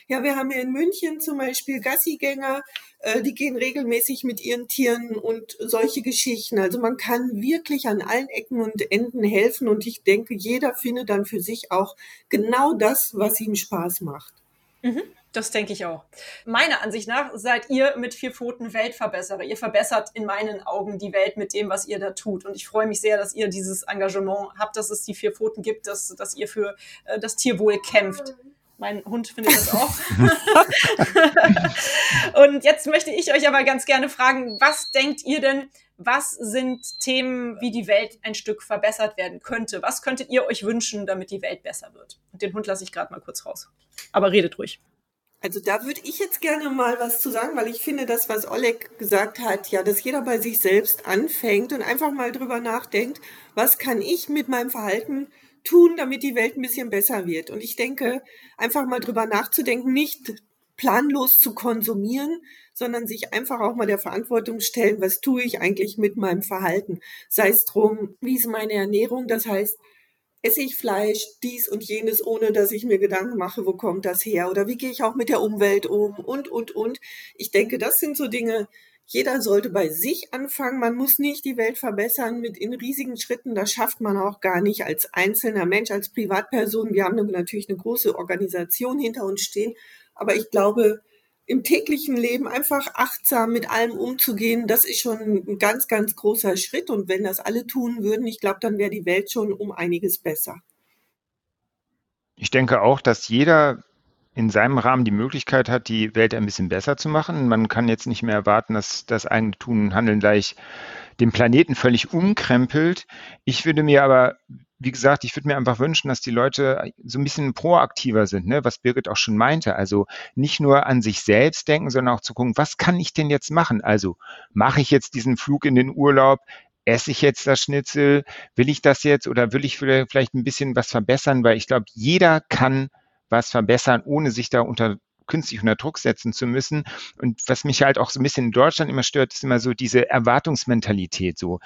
C: Ja, wir haben ja in München zum Beispiel Gassigänger, äh, die gehen regelmäßig mit ihren Tieren und solche Geschichten. Also man kann wirklich an allen Ecken und Enden helfen und ich denke, jeder findet dann für sich auch genau das, was ihm Spaß macht.
A: Mhm. Das denke ich auch. Meiner Ansicht nach seid ihr mit vier Pfoten Weltverbesserer. Ihr verbessert in meinen Augen die Welt mit dem, was ihr da tut. Und ich freue mich sehr, dass ihr dieses Engagement habt, dass es die vier Pfoten gibt, dass, dass ihr für äh, das Tierwohl kämpft. Mein Hund findet das auch. und jetzt möchte ich euch aber ganz gerne fragen, was denkt ihr denn, was sind Themen, wie die Welt ein Stück verbessert werden könnte? Was könntet ihr euch wünschen, damit die Welt besser wird? Und den Hund lasse ich gerade mal kurz raus. Aber redet ruhig.
C: Also da würde ich jetzt gerne mal was zu sagen, weil ich finde, das, was Oleg gesagt hat, ja, dass jeder bei sich selbst anfängt und einfach mal drüber nachdenkt, was kann ich mit meinem Verhalten tun, damit die Welt ein bisschen besser wird. Und ich denke, einfach mal drüber nachzudenken, nicht planlos zu konsumieren, sondern sich einfach auch mal der Verantwortung stellen, was tue ich eigentlich mit meinem Verhalten? Sei es drum, wie ist meine Ernährung? Das heißt, esse ich Fleisch, dies und jenes, ohne dass ich mir Gedanken mache, wo kommt das her? Oder wie gehe ich auch mit der Umwelt um? Und, und, und. Ich denke, das sind so Dinge, jeder sollte bei sich anfangen. Man muss nicht die Welt verbessern mit in riesigen Schritten. Das schafft man auch gar nicht als einzelner Mensch, als Privatperson. Wir haben natürlich eine große Organisation hinter uns stehen. Aber ich glaube, im täglichen Leben einfach achtsam mit allem umzugehen, das ist schon ein ganz, ganz großer Schritt. Und wenn das alle tun würden, ich glaube, dann wäre die Welt schon um einiges besser.
B: Ich denke auch, dass jeder in seinem Rahmen die Möglichkeit hat, die Welt ein bisschen besser zu machen. Man kann jetzt nicht mehr erwarten, dass das eigene Tun und Handeln gleich den Planeten völlig umkrempelt. Ich würde mir aber, wie gesagt, ich würde mir einfach wünschen, dass die Leute so ein bisschen proaktiver sind, ne? was Birgit auch schon meinte. Also nicht nur an sich selbst denken, sondern auch zu gucken, was kann ich denn jetzt machen? Also mache ich jetzt diesen Flug in den Urlaub? esse ich jetzt das Schnitzel? Will ich das jetzt oder will ich vielleicht ein bisschen was verbessern? Weil ich glaube, jeder kann was verbessern, ohne sich da unter künstlich unter Druck setzen zu müssen. Und was mich halt auch so ein bisschen in Deutschland immer stört, ist immer so diese Erwartungsmentalität. So,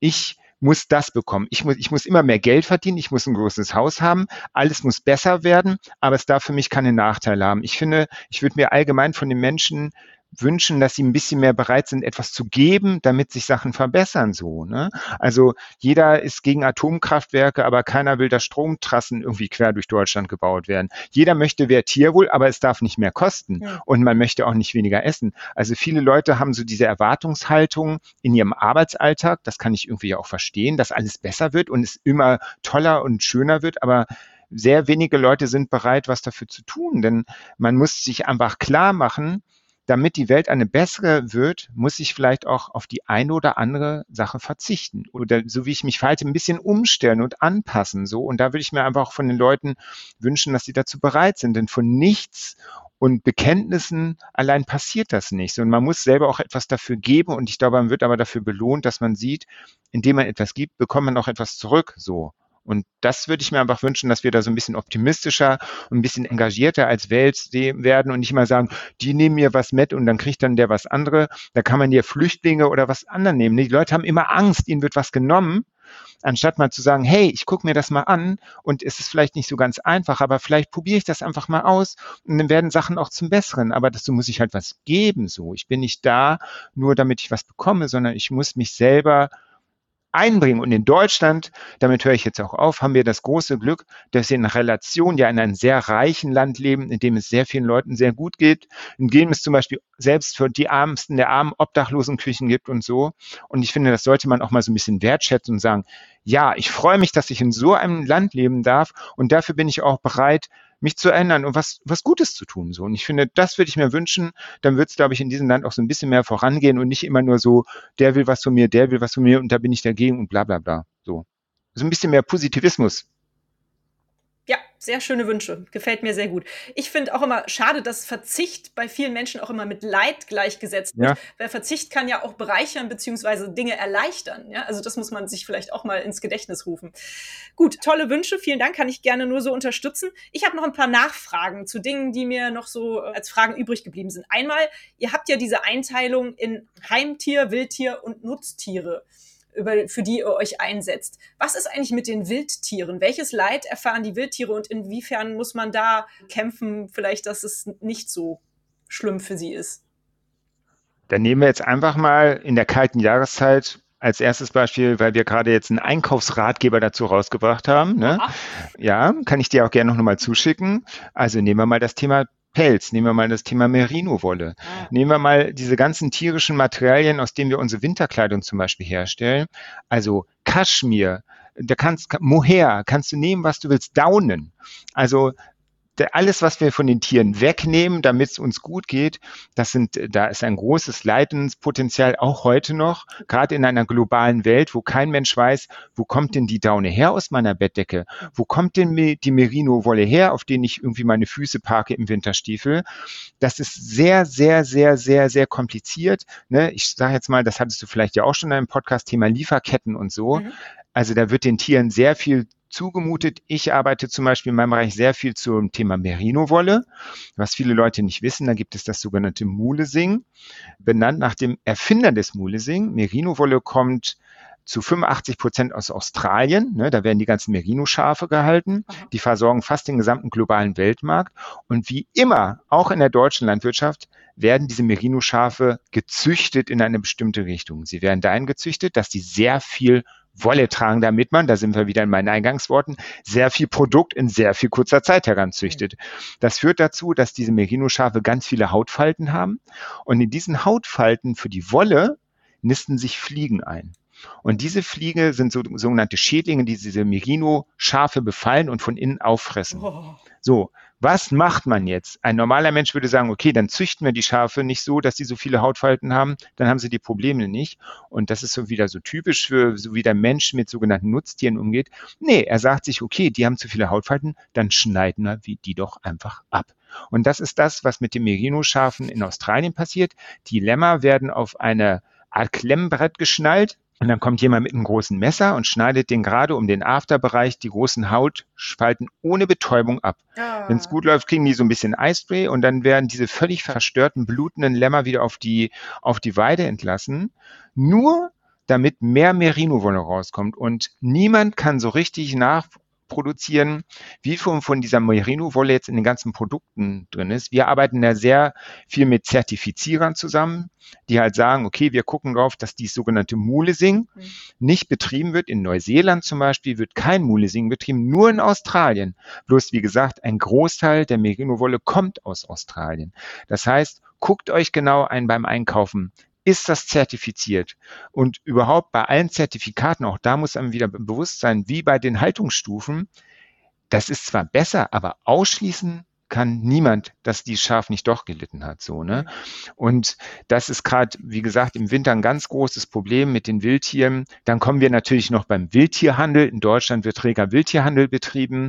B: ich muss das bekommen. Ich muss, ich muss immer mehr Geld verdienen, ich muss ein großes Haus haben, alles muss besser werden, aber es darf für mich keine Nachteile haben. Ich finde, ich würde mir allgemein von den Menschen wünschen, dass sie ein bisschen mehr bereit sind, etwas zu geben, damit sich Sachen verbessern so. Ne? Also jeder ist gegen Atomkraftwerke, aber keiner will, dass Stromtrassen irgendwie quer durch Deutschland gebaut werden. Jeder möchte mehr Tierwohl, aber es darf nicht mehr kosten ja. und man möchte auch nicht weniger essen. Also viele Leute haben so diese Erwartungshaltung in ihrem Arbeitsalltag, das kann ich irgendwie auch verstehen, dass alles besser wird und es immer toller und schöner wird, aber sehr wenige Leute sind bereit, was dafür zu tun, denn man muss sich einfach klar machen, damit die Welt eine bessere wird, muss ich vielleicht auch auf die eine oder andere Sache verzichten. Oder so wie ich mich verhalte, ein bisschen umstellen und anpassen. So. Und da würde ich mir einfach auch von den Leuten wünschen, dass sie dazu bereit sind. Denn von nichts und Bekenntnissen allein passiert das nicht. Und man muss selber auch etwas dafür geben. Und ich glaube, man wird aber dafür belohnt, dass man sieht, indem man etwas gibt, bekommt man auch etwas zurück. So. Und das würde ich mir einfach wünschen, dass wir da so ein bisschen optimistischer und ein bisschen engagierter als Welt werden und nicht mal sagen, die nehmen mir was mit und dann kriegt dann der was andere. Da kann man ja Flüchtlinge oder was anderen nehmen. Die Leute haben immer Angst, ihnen wird was genommen. anstatt mal zu sagen, hey, ich gucke mir das mal an und es ist vielleicht nicht so ganz einfach, aber vielleicht probiere ich das einfach mal aus und dann werden Sachen auch zum Besseren. Aber dazu muss ich halt was geben. So, ich bin nicht da, nur damit ich was bekomme, sondern ich muss mich selber einbringen. Und in Deutschland, damit höre ich jetzt auch auf, haben wir das große Glück, dass wir in Relation ja in einem sehr reichen Land leben, in dem es sehr vielen Leuten sehr gut geht, in dem es zum Beispiel selbst für die Ärmsten der armen Obdachlosen Küchen gibt und so. Und ich finde, das sollte man auch mal so ein bisschen wertschätzen und sagen, ja, ich freue mich, dass ich in so einem Land leben darf und dafür bin ich auch bereit, mich zu ändern und was, was Gutes zu tun. So. Und ich finde, das würde ich mir wünschen. Dann wird es, glaube ich, in diesem Land auch so ein bisschen mehr vorangehen und nicht immer nur so, der will was von mir, der will was von mir und da bin ich dagegen und bla bla bla. So. So ein bisschen mehr Positivismus
A: ja, sehr schöne Wünsche. Gefällt mir sehr gut. Ich finde auch immer schade, dass Verzicht bei vielen Menschen auch immer mit Leid gleichgesetzt wird. Ja. Weil Verzicht kann ja auch bereichern beziehungsweise Dinge erleichtern. Ja? Also das muss man sich vielleicht auch mal ins Gedächtnis rufen. Gut, tolle Wünsche. Vielen Dank, kann ich gerne nur so unterstützen. Ich habe noch ein paar Nachfragen zu Dingen, die mir noch so äh, als Fragen übrig geblieben sind. Einmal, ihr habt ja diese Einteilung in Heimtier, Wildtier und Nutztiere über, für die ihr euch einsetzt. Was ist eigentlich mit den Wildtieren? Welches Leid erfahren die Wildtiere und inwiefern muss man da kämpfen, vielleicht, dass es nicht so schlimm für sie ist?
B: Dann nehmen wir jetzt einfach mal in der kalten Jahreszeit als erstes Beispiel, weil wir gerade jetzt einen Einkaufsratgeber dazu rausgebracht haben. Ne? Ja, kann ich dir auch gerne noch mal zuschicken. Also nehmen wir mal das Thema Pelz, nehmen wir mal das Thema Merino-Wolle. Ah. Nehmen wir mal diese ganzen tierischen Materialien, aus denen wir unsere Winterkleidung zum Beispiel herstellen. Also Kaschmir, da kannst Mohair, kannst du nehmen, was du willst, Daunen. Also alles, was wir von den Tieren wegnehmen, damit es uns gut geht, das sind, da ist ein großes Leidenspotenzial auch heute noch, gerade in einer globalen Welt, wo kein Mensch weiß, wo kommt denn die Daune her aus meiner Bettdecke? Wo kommt denn die Merino-Wolle her, auf denen ich irgendwie meine Füße parke im Winterstiefel? Das ist sehr, sehr, sehr, sehr, sehr kompliziert. Ne? Ich sage jetzt mal, das hattest du vielleicht ja auch schon in einem Podcast, Thema Lieferketten und so. Mhm. Also da wird den Tieren sehr viel zugemutet. Ich arbeite zum Beispiel in meinem Bereich sehr viel zum Thema Merino-Wolle. Was viele Leute nicht wissen, da gibt es das sogenannte Mulesing, benannt nach dem Erfinder des Mulesing. Merino-Wolle kommt zu 85 Prozent aus Australien. Ne, da werden die ganzen Merino-Schafe gehalten. Die versorgen fast den gesamten globalen Weltmarkt. Und wie immer, auch in der deutschen Landwirtschaft, werden diese Merino-Schafe gezüchtet in eine bestimmte Richtung. Sie werden dahin gezüchtet, dass sie sehr viel Wolle tragen, damit man, da sind wir wieder in meinen Eingangsworten, sehr viel Produkt in sehr viel kurzer Zeit heranzüchtet. Das führt dazu, dass diese Merino-Schafe ganz viele Hautfalten haben und in diesen Hautfalten für die Wolle nisten sich Fliegen ein. Und diese Fliege sind so, sogenannte Schädlinge, die diese Merino-Schafe befallen und von innen auffressen. Oh. So, was macht man jetzt? Ein normaler Mensch würde sagen, okay, dann züchten wir die Schafe nicht so, dass sie so viele Hautfalten haben, dann haben sie die Probleme nicht. Und das ist so wieder so typisch für, so wie der Mensch mit sogenannten Nutztieren umgeht. Nee, er sagt sich, okay, die haben zu viele Hautfalten, dann schneiden wir die doch einfach ab. Und das ist das, was mit den Merino-Schafen in Australien passiert. Die Lämmer werden auf eine Art Klemmbrett geschnallt, und dann kommt jemand mit einem großen Messer und schneidet den gerade um den Afterbereich die großen Hautspalten ohne Betäubung ab. Ah. Wenn es gut läuft, kriegen die so ein bisschen Eispray und dann werden diese völlig verstörten, blutenden Lämmer wieder auf die, auf die Weide entlassen. Nur damit mehr Merino-Wolle rauskommt. Und niemand kann so richtig nach, produzieren, wie viel von dieser Merino-Wolle jetzt in den ganzen Produkten drin ist. Wir arbeiten da sehr viel mit Zertifizierern zusammen, die halt sagen, okay, wir gucken darauf, dass dies sogenannte Mulesing mhm. nicht betrieben wird. In Neuseeland zum Beispiel wird kein Mulesing betrieben, nur in Australien. Bloß, wie gesagt, ein Großteil der Merino-Wolle kommt aus Australien. Das heißt, guckt euch genau ein beim Einkaufen ist das zertifiziert? Und überhaupt bei allen Zertifikaten, auch da muss einem wieder bewusst sein, wie bei den Haltungsstufen, das ist zwar besser, aber ausschließen kann niemand, dass die Schaf nicht doch gelitten hat. So, ne? Und das ist gerade, wie gesagt, im Winter ein ganz großes Problem mit den Wildtieren. Dann kommen wir natürlich noch beim Wildtierhandel. In Deutschland wird reger Wildtierhandel betrieben,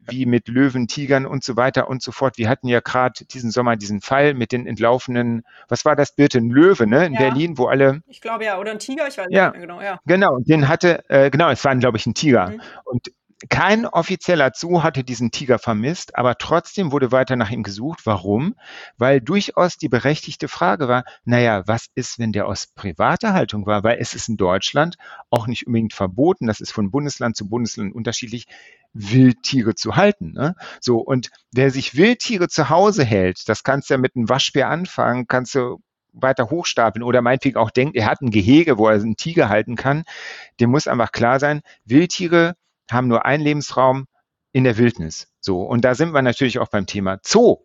B: wie mit Löwen, Tigern und so weiter und so fort. Wir hatten ja gerade diesen Sommer diesen Fall mit den entlaufenen, was war das bitte, ein Löwe, ne? In ja. Berlin, wo alle.
A: Ich glaube ja, oder ein Tiger, ich weiß
B: ja, nicht mehr genau, ja. Genau, den hatte, äh, genau, es war, glaube ich, ein Tiger. Mhm. Und kein offizieller Zoo hatte diesen Tiger vermisst, aber trotzdem wurde weiter nach ihm gesucht. Warum? Weil durchaus die berechtigte Frage war, naja, was ist, wenn der aus privater Haltung war? Weil es ist in Deutschland auch nicht unbedingt verboten, das ist von Bundesland zu Bundesland unterschiedlich, Wildtiere zu halten. Ne? So, und wer sich Wildtiere zu Hause hält, das kannst du ja mit einem Waschbär anfangen, kannst du weiter hochstapeln oder meinetwegen auch denkt, er hat ein Gehege, wo er einen Tiger halten kann, dem muss einfach klar sein, Wildtiere haben nur einen Lebensraum in der Wildnis. So. Und da sind wir natürlich auch beim Thema Zoo.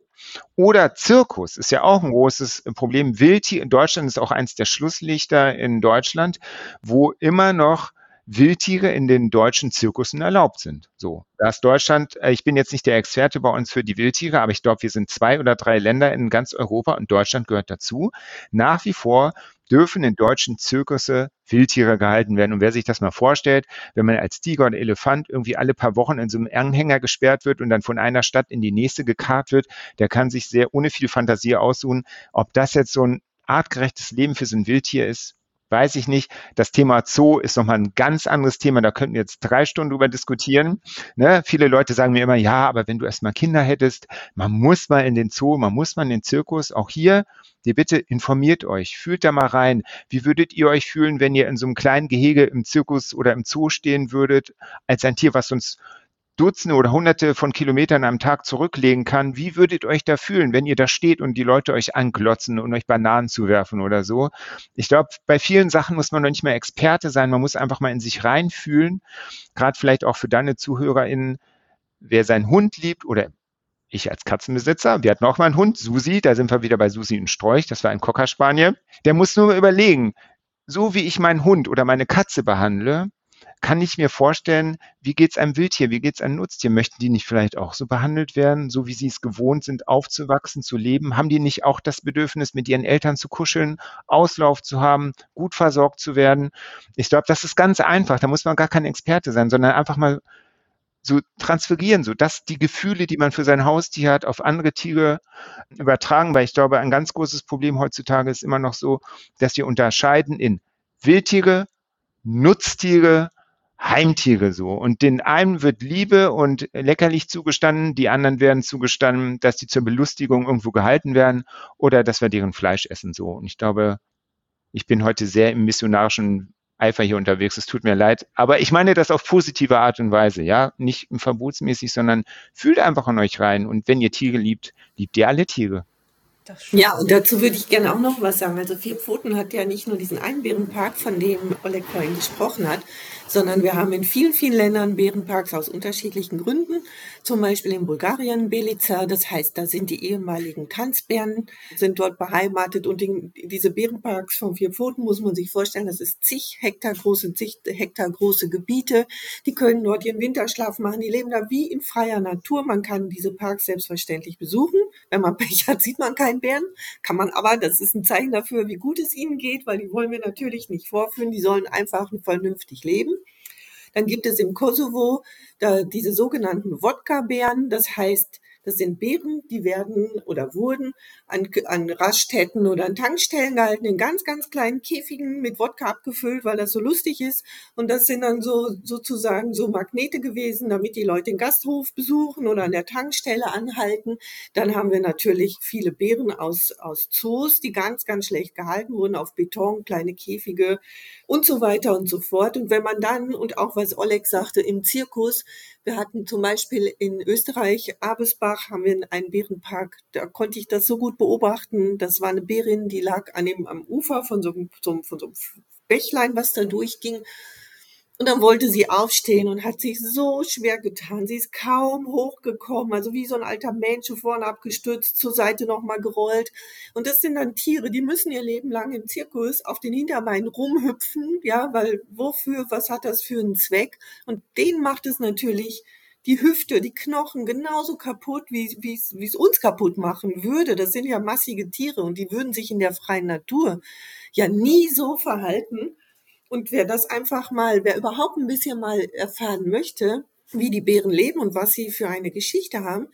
B: Oder Zirkus ist ja auch ein großes Problem. Wildtier in Deutschland ist auch eins der Schlusslichter in Deutschland, wo immer noch Wildtiere in den deutschen Zirkussen erlaubt sind. So, da ist Deutschland, äh, ich bin jetzt nicht der Experte bei uns für die Wildtiere, aber ich glaube, wir sind zwei oder drei Länder in ganz Europa und Deutschland gehört dazu. Nach wie vor dürfen in deutschen Zirkusse Wildtiere gehalten werden. Und wer sich das mal vorstellt, wenn man als Tiger oder Elefant irgendwie alle paar Wochen in so einem Anhänger gesperrt wird und dann von einer Stadt in die nächste gekarrt wird, der kann sich sehr ohne viel Fantasie aussuchen, ob das jetzt so ein artgerechtes Leben für so ein Wildtier ist, weiß ich nicht. Das Thema Zoo ist nochmal ein ganz anderes Thema. Da könnten wir jetzt drei Stunden drüber diskutieren. Ne? Viele Leute sagen mir immer, ja, aber wenn du erstmal Kinder hättest, man muss mal in den Zoo, man muss mal in den Zirkus. Auch hier, die Bitte informiert euch, fühlt da mal rein. Wie würdet ihr euch fühlen, wenn ihr in so einem kleinen Gehege im Zirkus oder im Zoo stehen würdet, als ein Tier, was uns Dutzende oder Hunderte von Kilometern am Tag zurücklegen kann, wie würdet ihr euch da fühlen, wenn ihr da steht und die Leute euch anglotzen und euch Bananen zuwerfen oder so? Ich glaube, bei vielen Sachen muss man noch nicht mehr Experte sein, man muss einfach mal in sich reinfühlen, gerade vielleicht auch für deine ZuhörerInnen, wer seinen Hund liebt oder ich als Katzenbesitzer, wir hatten auch mal einen Hund, Susi, da sind wir wieder bei Susi und Strolch, das war ein Cocker der muss nur überlegen, so wie ich meinen Hund oder meine Katze behandle, kann ich mir vorstellen, wie geht es einem Wildtier, wie geht es einem Nutztier? Möchten die nicht vielleicht auch so behandelt werden, so wie sie es gewohnt sind, aufzuwachsen, zu leben? Haben die nicht auch das Bedürfnis, mit ihren Eltern zu kuscheln, Auslauf zu haben, gut versorgt zu werden? Ich glaube, das ist ganz einfach. Da muss man gar kein Experte sein, sondern einfach mal so transferieren, so dass die Gefühle, die man für sein Haustier hat, auf andere Tiere übertragen, weil ich glaube, ein ganz großes Problem heutzutage ist immer noch so, dass wir unterscheiden in Wildtiere, Nutztiere Heimtiere so. Und den einen wird Liebe und leckerlich zugestanden, die anderen werden zugestanden, dass die zur Belustigung irgendwo gehalten werden oder dass wir deren Fleisch essen so. Und ich glaube, ich bin heute sehr im missionarischen Eifer hier unterwegs. Es tut mir leid. Aber ich meine das auf positive Art und Weise, ja. Nicht verbotsmäßig, sondern fühlt einfach an euch rein. Und wenn ihr Tiere liebt, liebt ihr alle Tiere.
C: Ja, und dazu würde ich gerne auch noch was sagen. Also Vier Pfoten hat ja nicht nur diesen einen Bärenpark, von dem Oleg vorhin gesprochen hat, sondern wir haben in vielen, vielen Ländern Bärenparks aus unterschiedlichen Gründen. Zum Beispiel in Bulgarien, Belica, das heißt, da sind die ehemaligen Tanzbären, sind dort beheimatet und in, diese Bärenparks von Vier Pfoten muss man sich vorstellen, das ist zig Hektar große, zig Hektar große Gebiete. Die können dort ihren Winterschlaf machen, die leben da wie in freier Natur. Man kann diese Parks selbstverständlich besuchen. Wenn man Pech hat, sieht man keinen Bären, kann man aber, das ist ein Zeichen dafür, wie gut es ihnen geht, weil die wollen wir natürlich nicht vorführen, die sollen einfach vernünftig leben. Dann gibt es im Kosovo da diese sogenannten Wodka-Bären. Das heißt, das sind Bären, die werden oder wurden an, an Raststätten oder an Tankstellen gehalten, in ganz, ganz kleinen Käfigen mit Wodka abgefüllt, weil das so lustig ist. Und das sind dann so sozusagen so Magnete gewesen, damit die Leute den Gasthof besuchen oder an der Tankstelle anhalten. Dann haben wir natürlich viele Bären aus, aus Zoos, die ganz, ganz schlecht gehalten wurden, auf Beton, kleine Käfige und so weiter und so fort. Und wenn man dann, und auch was Oleg sagte, im Zirkus, wir hatten zum Beispiel in Österreich, Abesbach, haben wir einen Bärenpark. Da konnte ich das so gut beobachten. Das war eine Bärin, die lag an dem, am Ufer von so, so, von so einem Bächlein, was da durchging. Und dann wollte sie aufstehen und hat sich so schwer getan. Sie ist kaum hochgekommen, also wie so ein alter Mensch vorne abgestürzt, zur Seite nochmal gerollt. Und das sind dann Tiere, die müssen ihr Leben lang im Zirkus auf den Hinterbeinen rumhüpfen, ja, weil wofür, was hat das für einen Zweck? Und denen macht es natürlich die Hüfte, die Knochen genauso kaputt, wie es uns kaputt machen würde. Das sind ja massige Tiere und die würden sich in der freien Natur ja nie so verhalten. Und wer das einfach mal, wer überhaupt ein bisschen mal erfahren möchte, wie die Bären leben und was sie für eine Geschichte haben,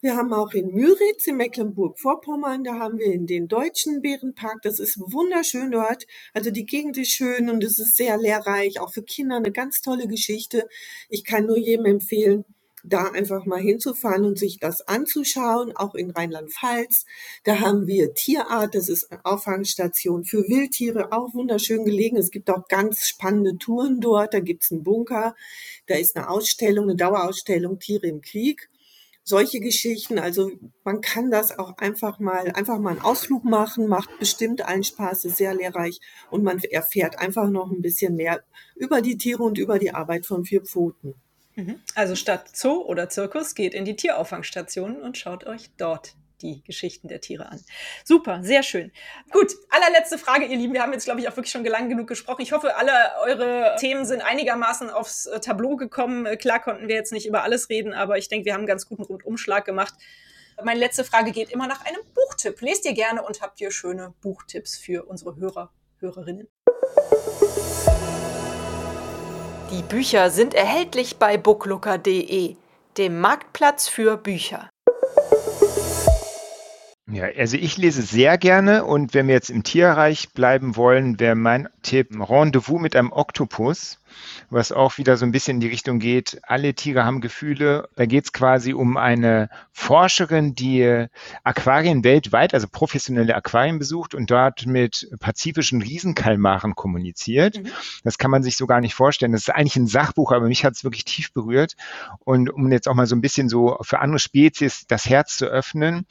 C: Wir haben auch in Müritz in Mecklenburg-Vorpommern, da haben wir in den deutschen Bärenpark. Das ist wunderschön dort. Also die Gegend ist schön und es ist sehr lehrreich, auch für Kinder eine ganz tolle Geschichte. Ich kann nur jedem empfehlen, da einfach mal hinzufahren und sich das anzuschauen, auch in Rheinland-Pfalz. Da haben wir Tierart, das ist eine Auffangstation für Wildtiere, auch wunderschön gelegen. Es gibt auch ganz spannende Touren dort. Da gibt's einen Bunker, da ist eine Ausstellung, eine Dauerausstellung Tiere im Krieg solche Geschichten. Also man kann das auch einfach mal, einfach mal einen Ausflug machen, macht bestimmt allen Spaß, ist sehr lehrreich und man erfährt einfach noch ein bisschen mehr über die Tiere und über die Arbeit von vier Pfoten.
A: Mhm. Also statt Zoo oder Zirkus geht in die Tierauffangstationen und schaut euch dort die Geschichten der Tiere an. Super, sehr schön. Gut, allerletzte Frage, ihr Lieben. Wir haben jetzt, glaube ich, auch wirklich schon lang genug gesprochen. Ich hoffe, alle eure Themen sind einigermaßen aufs äh, Tableau gekommen. Äh, klar konnten wir jetzt nicht über alles reden, aber ich denke, wir haben einen ganz guten Rundumschlag gemacht. Meine letzte Frage geht immer nach einem Buchtipp. Lest ihr gerne und habt ihr schöne Buchtipps für unsere Hörer, Hörerinnen? Die Bücher sind erhältlich bei booklooker.de, dem Marktplatz für Bücher.
B: Ja, also ich lese sehr gerne und wenn wir jetzt im Tierreich bleiben wollen, wäre mein Tipp Rendezvous mit einem Oktopus was auch wieder so ein bisschen in die Richtung geht, alle Tiere haben Gefühle. Da geht es quasi um eine Forscherin, die Aquarien weltweit, also professionelle Aquarien besucht und dort mit pazifischen Riesenkalmaren kommuniziert. Mhm. Das kann man sich so gar nicht vorstellen. Das ist eigentlich ein Sachbuch, aber mich hat es wirklich tief berührt. Und um jetzt auch mal so ein bisschen so für andere Spezies das Herz zu öffnen,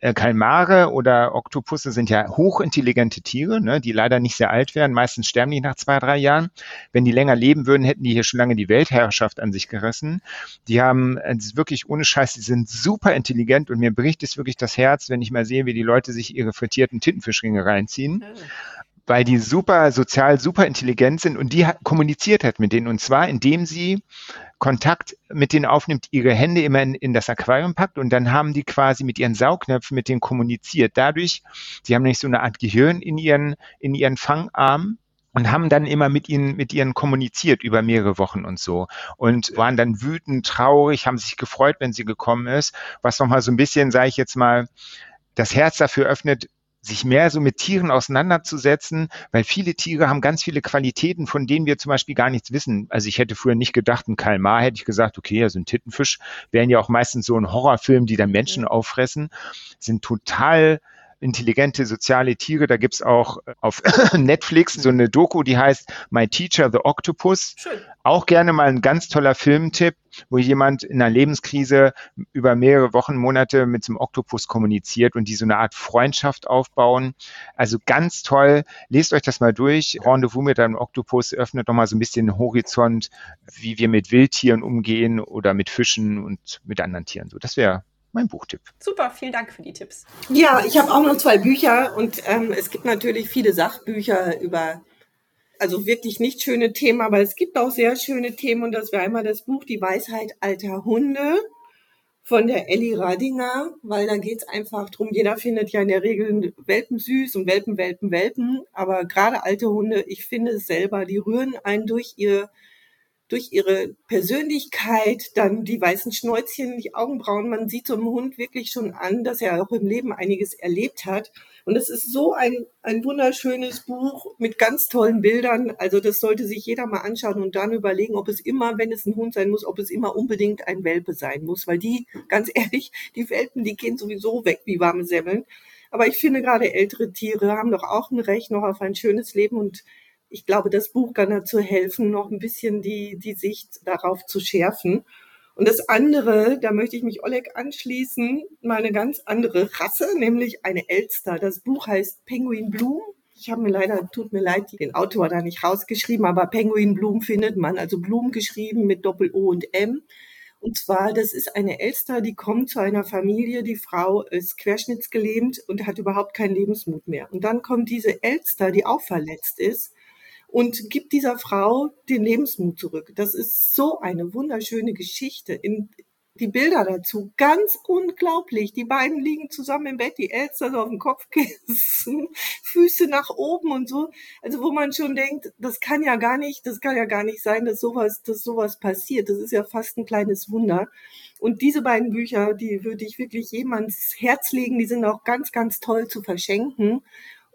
B: äh, Kalmare oder Oktopusse sind ja hochintelligente Tiere, ne, die leider nicht sehr alt werden. Meistens sterben die nach zwei, drei Jahren. Wenn die länger leben würden, hätten die hier schon lange die Weltherrschaft an sich gerissen. Die haben äh, wirklich ohne Scheiß, die sind super intelligent und mir bricht es wirklich das Herz, wenn ich mal sehe, wie die Leute sich ihre frittierten Tintenfischringe reinziehen. Mhm weil die super sozial, super intelligent sind und die kommuniziert hat mit denen und zwar indem sie Kontakt mit denen aufnimmt, ihre Hände immer in, in, das Aquarium packt und dann haben die quasi mit ihren Saugnäpfen mit denen kommuniziert. Dadurch, die haben nicht so eine Art Gehirn in ihren, in ihren Fangarmen und haben dann immer mit ihnen, mit ihnen kommuniziert über mehrere Wochen und so und waren dann wütend, traurig, haben sich gefreut, wenn sie gekommen ist, was nochmal so ein bisschen, sage ich jetzt mal, das Herz dafür öffnet, sich mehr so mit Tieren auseinanderzusetzen, weil viele Tiere haben ganz viele Qualitäten, von denen wir zum Beispiel gar nichts wissen. Also ich hätte früher nicht gedacht, ein Kalmar hätte ich gesagt, okay, also ein Tittenfisch wären ja auch meistens so ein Horrorfilm, die dann Menschen auffressen, sind total intelligente soziale Tiere. Da gibt's auch äh, auf Netflix so eine Doku, die heißt My Teacher the Octopus. Schön. Auch gerne mal ein ganz toller Filmtipp, wo jemand in einer Lebenskrise über mehrere Wochen, Monate mit so einem Oktopus kommuniziert und die so eine Art Freundschaft aufbauen. Also ganz toll. Lest euch das mal durch. Rendezvous mit einem Oktopus öffnet nochmal so ein bisschen den Horizont, wie wir mit Wildtieren umgehen oder mit Fischen und mit anderen Tieren. So, das wäre mein Buchtipp.
A: Super, vielen Dank für die Tipps.
C: Ja, ich habe auch noch zwei Bücher und ähm, es gibt natürlich viele Sachbücher über, also wirklich nicht schöne Themen, aber es gibt auch sehr schöne Themen und das wäre einmal das Buch Die Weisheit alter Hunde von der Ellie Radinger, weil da geht's einfach drum. jeder findet ja in der Regel Welpen süß und Welpen, Welpen, Welpen, aber gerade alte Hunde, ich finde es selber, die rühren einen durch ihr durch ihre Persönlichkeit, dann die weißen Schnäuzchen, die Augenbrauen. Man sieht so einem Hund wirklich schon an, dass er auch im Leben einiges erlebt hat. Und es ist so ein, ein wunderschönes Buch mit ganz tollen Bildern. Also das sollte sich jeder mal anschauen und dann überlegen, ob es immer, wenn es ein Hund sein muss, ob es immer unbedingt ein Welpe sein muss. Weil die, ganz ehrlich, die Welpen, die gehen sowieso weg wie warme Semmeln. Aber ich finde gerade ältere Tiere haben doch auch ein Recht noch auf ein schönes Leben und ich glaube, das Buch kann dazu helfen, noch ein bisschen die, die Sicht darauf zu schärfen. Und das andere, da möchte ich mich Oleg anschließen, mal eine ganz andere Rasse, nämlich eine Elster. Das Buch heißt Penguin Bloom. Ich habe mir leider, tut mir leid, den Autor da nicht rausgeschrieben, aber Penguin Bloom findet man, also Bloom geschrieben mit Doppel-O und M. Und zwar, das ist eine Elster, die kommt zu einer Familie, die Frau ist querschnittsgelähmt und hat überhaupt keinen Lebensmut mehr. Und dann kommt diese Elster, die auch verletzt ist und gibt dieser Frau den Lebensmut zurück. Das ist so eine wunderschöne Geschichte. In, die Bilder dazu, ganz unglaublich. Die beiden liegen zusammen im Bett, die Elster so auf dem Kopfkissen, Füße nach oben und so. Also wo man schon denkt, das kann ja gar nicht, das kann ja gar nicht sein, dass sowas, dass sowas passiert. Das ist ja fast ein kleines Wunder. Und diese beiden Bücher, die würde ich wirklich jedem ans Herz legen. Die sind auch ganz, ganz toll zu verschenken.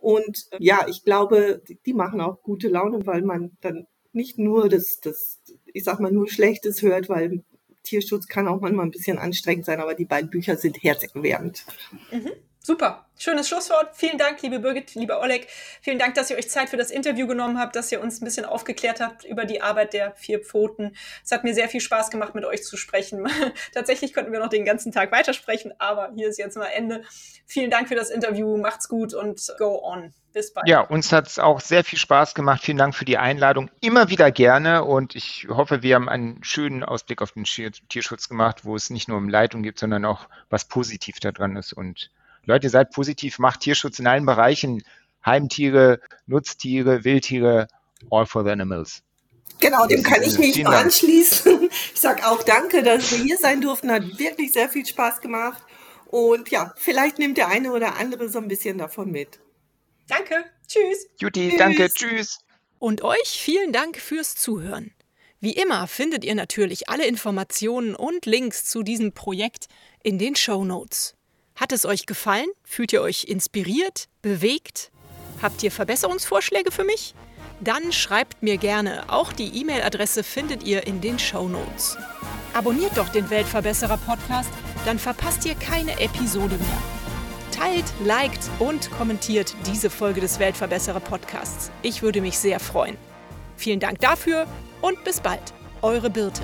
C: Und äh, ja, ich glaube, die machen auch gute Laune, weil man dann nicht nur das, das, ich sag mal, nur Schlechtes hört, weil Tierschutz kann auch manchmal ein bisschen anstrengend sein, aber die beiden Bücher sind herzerwärmend.
A: Mhm. Super. Schönes Schlusswort. Vielen Dank, liebe Birgit, lieber Oleg. Vielen Dank, dass ihr euch Zeit für das Interview genommen habt, dass ihr uns ein bisschen aufgeklärt habt über die Arbeit der vier Pfoten. Es hat mir sehr viel Spaß gemacht, mit euch zu sprechen. Tatsächlich könnten wir noch den ganzen Tag weitersprechen, aber hier ist jetzt mal Ende. Vielen Dank für das Interview. Macht's gut und go on. Bis bald.
B: Ja, uns hat es auch sehr viel Spaß gemacht. Vielen Dank für die Einladung. Immer wieder gerne und ich hoffe, wir haben einen schönen Ausblick auf den Tierschutz gemacht, wo es nicht nur um Leitung gibt, sondern auch was positiv daran ist und Leute, seid positiv, macht Tierschutz in allen Bereichen. Heimtiere, Nutztiere, Wildtiere, all for the animals.
C: Genau, dem kann ich mich nur anschließen. Ich sage auch danke, dass wir hier sein durften. Hat wirklich sehr viel Spaß gemacht. Und ja, vielleicht nimmt der eine oder andere so ein bisschen davon mit.
A: Danke. Tschüss.
B: Juti, tschüss. danke. Tschüss.
D: Und euch vielen Dank fürs Zuhören. Wie immer findet ihr natürlich alle Informationen und Links zu diesem Projekt in den Show Notes. Hat es euch gefallen? Fühlt ihr euch inspiriert, bewegt? Habt ihr Verbesserungsvorschläge für mich? Dann schreibt mir gerne. Auch die E-Mail-Adresse findet ihr in den Show Notes. Abonniert doch den Weltverbesserer Podcast, dann verpasst ihr keine Episode mehr. Teilt, liked und kommentiert diese Folge des Weltverbesserer Podcasts. Ich würde mich sehr freuen. Vielen Dank dafür und bis bald. Eure Birte.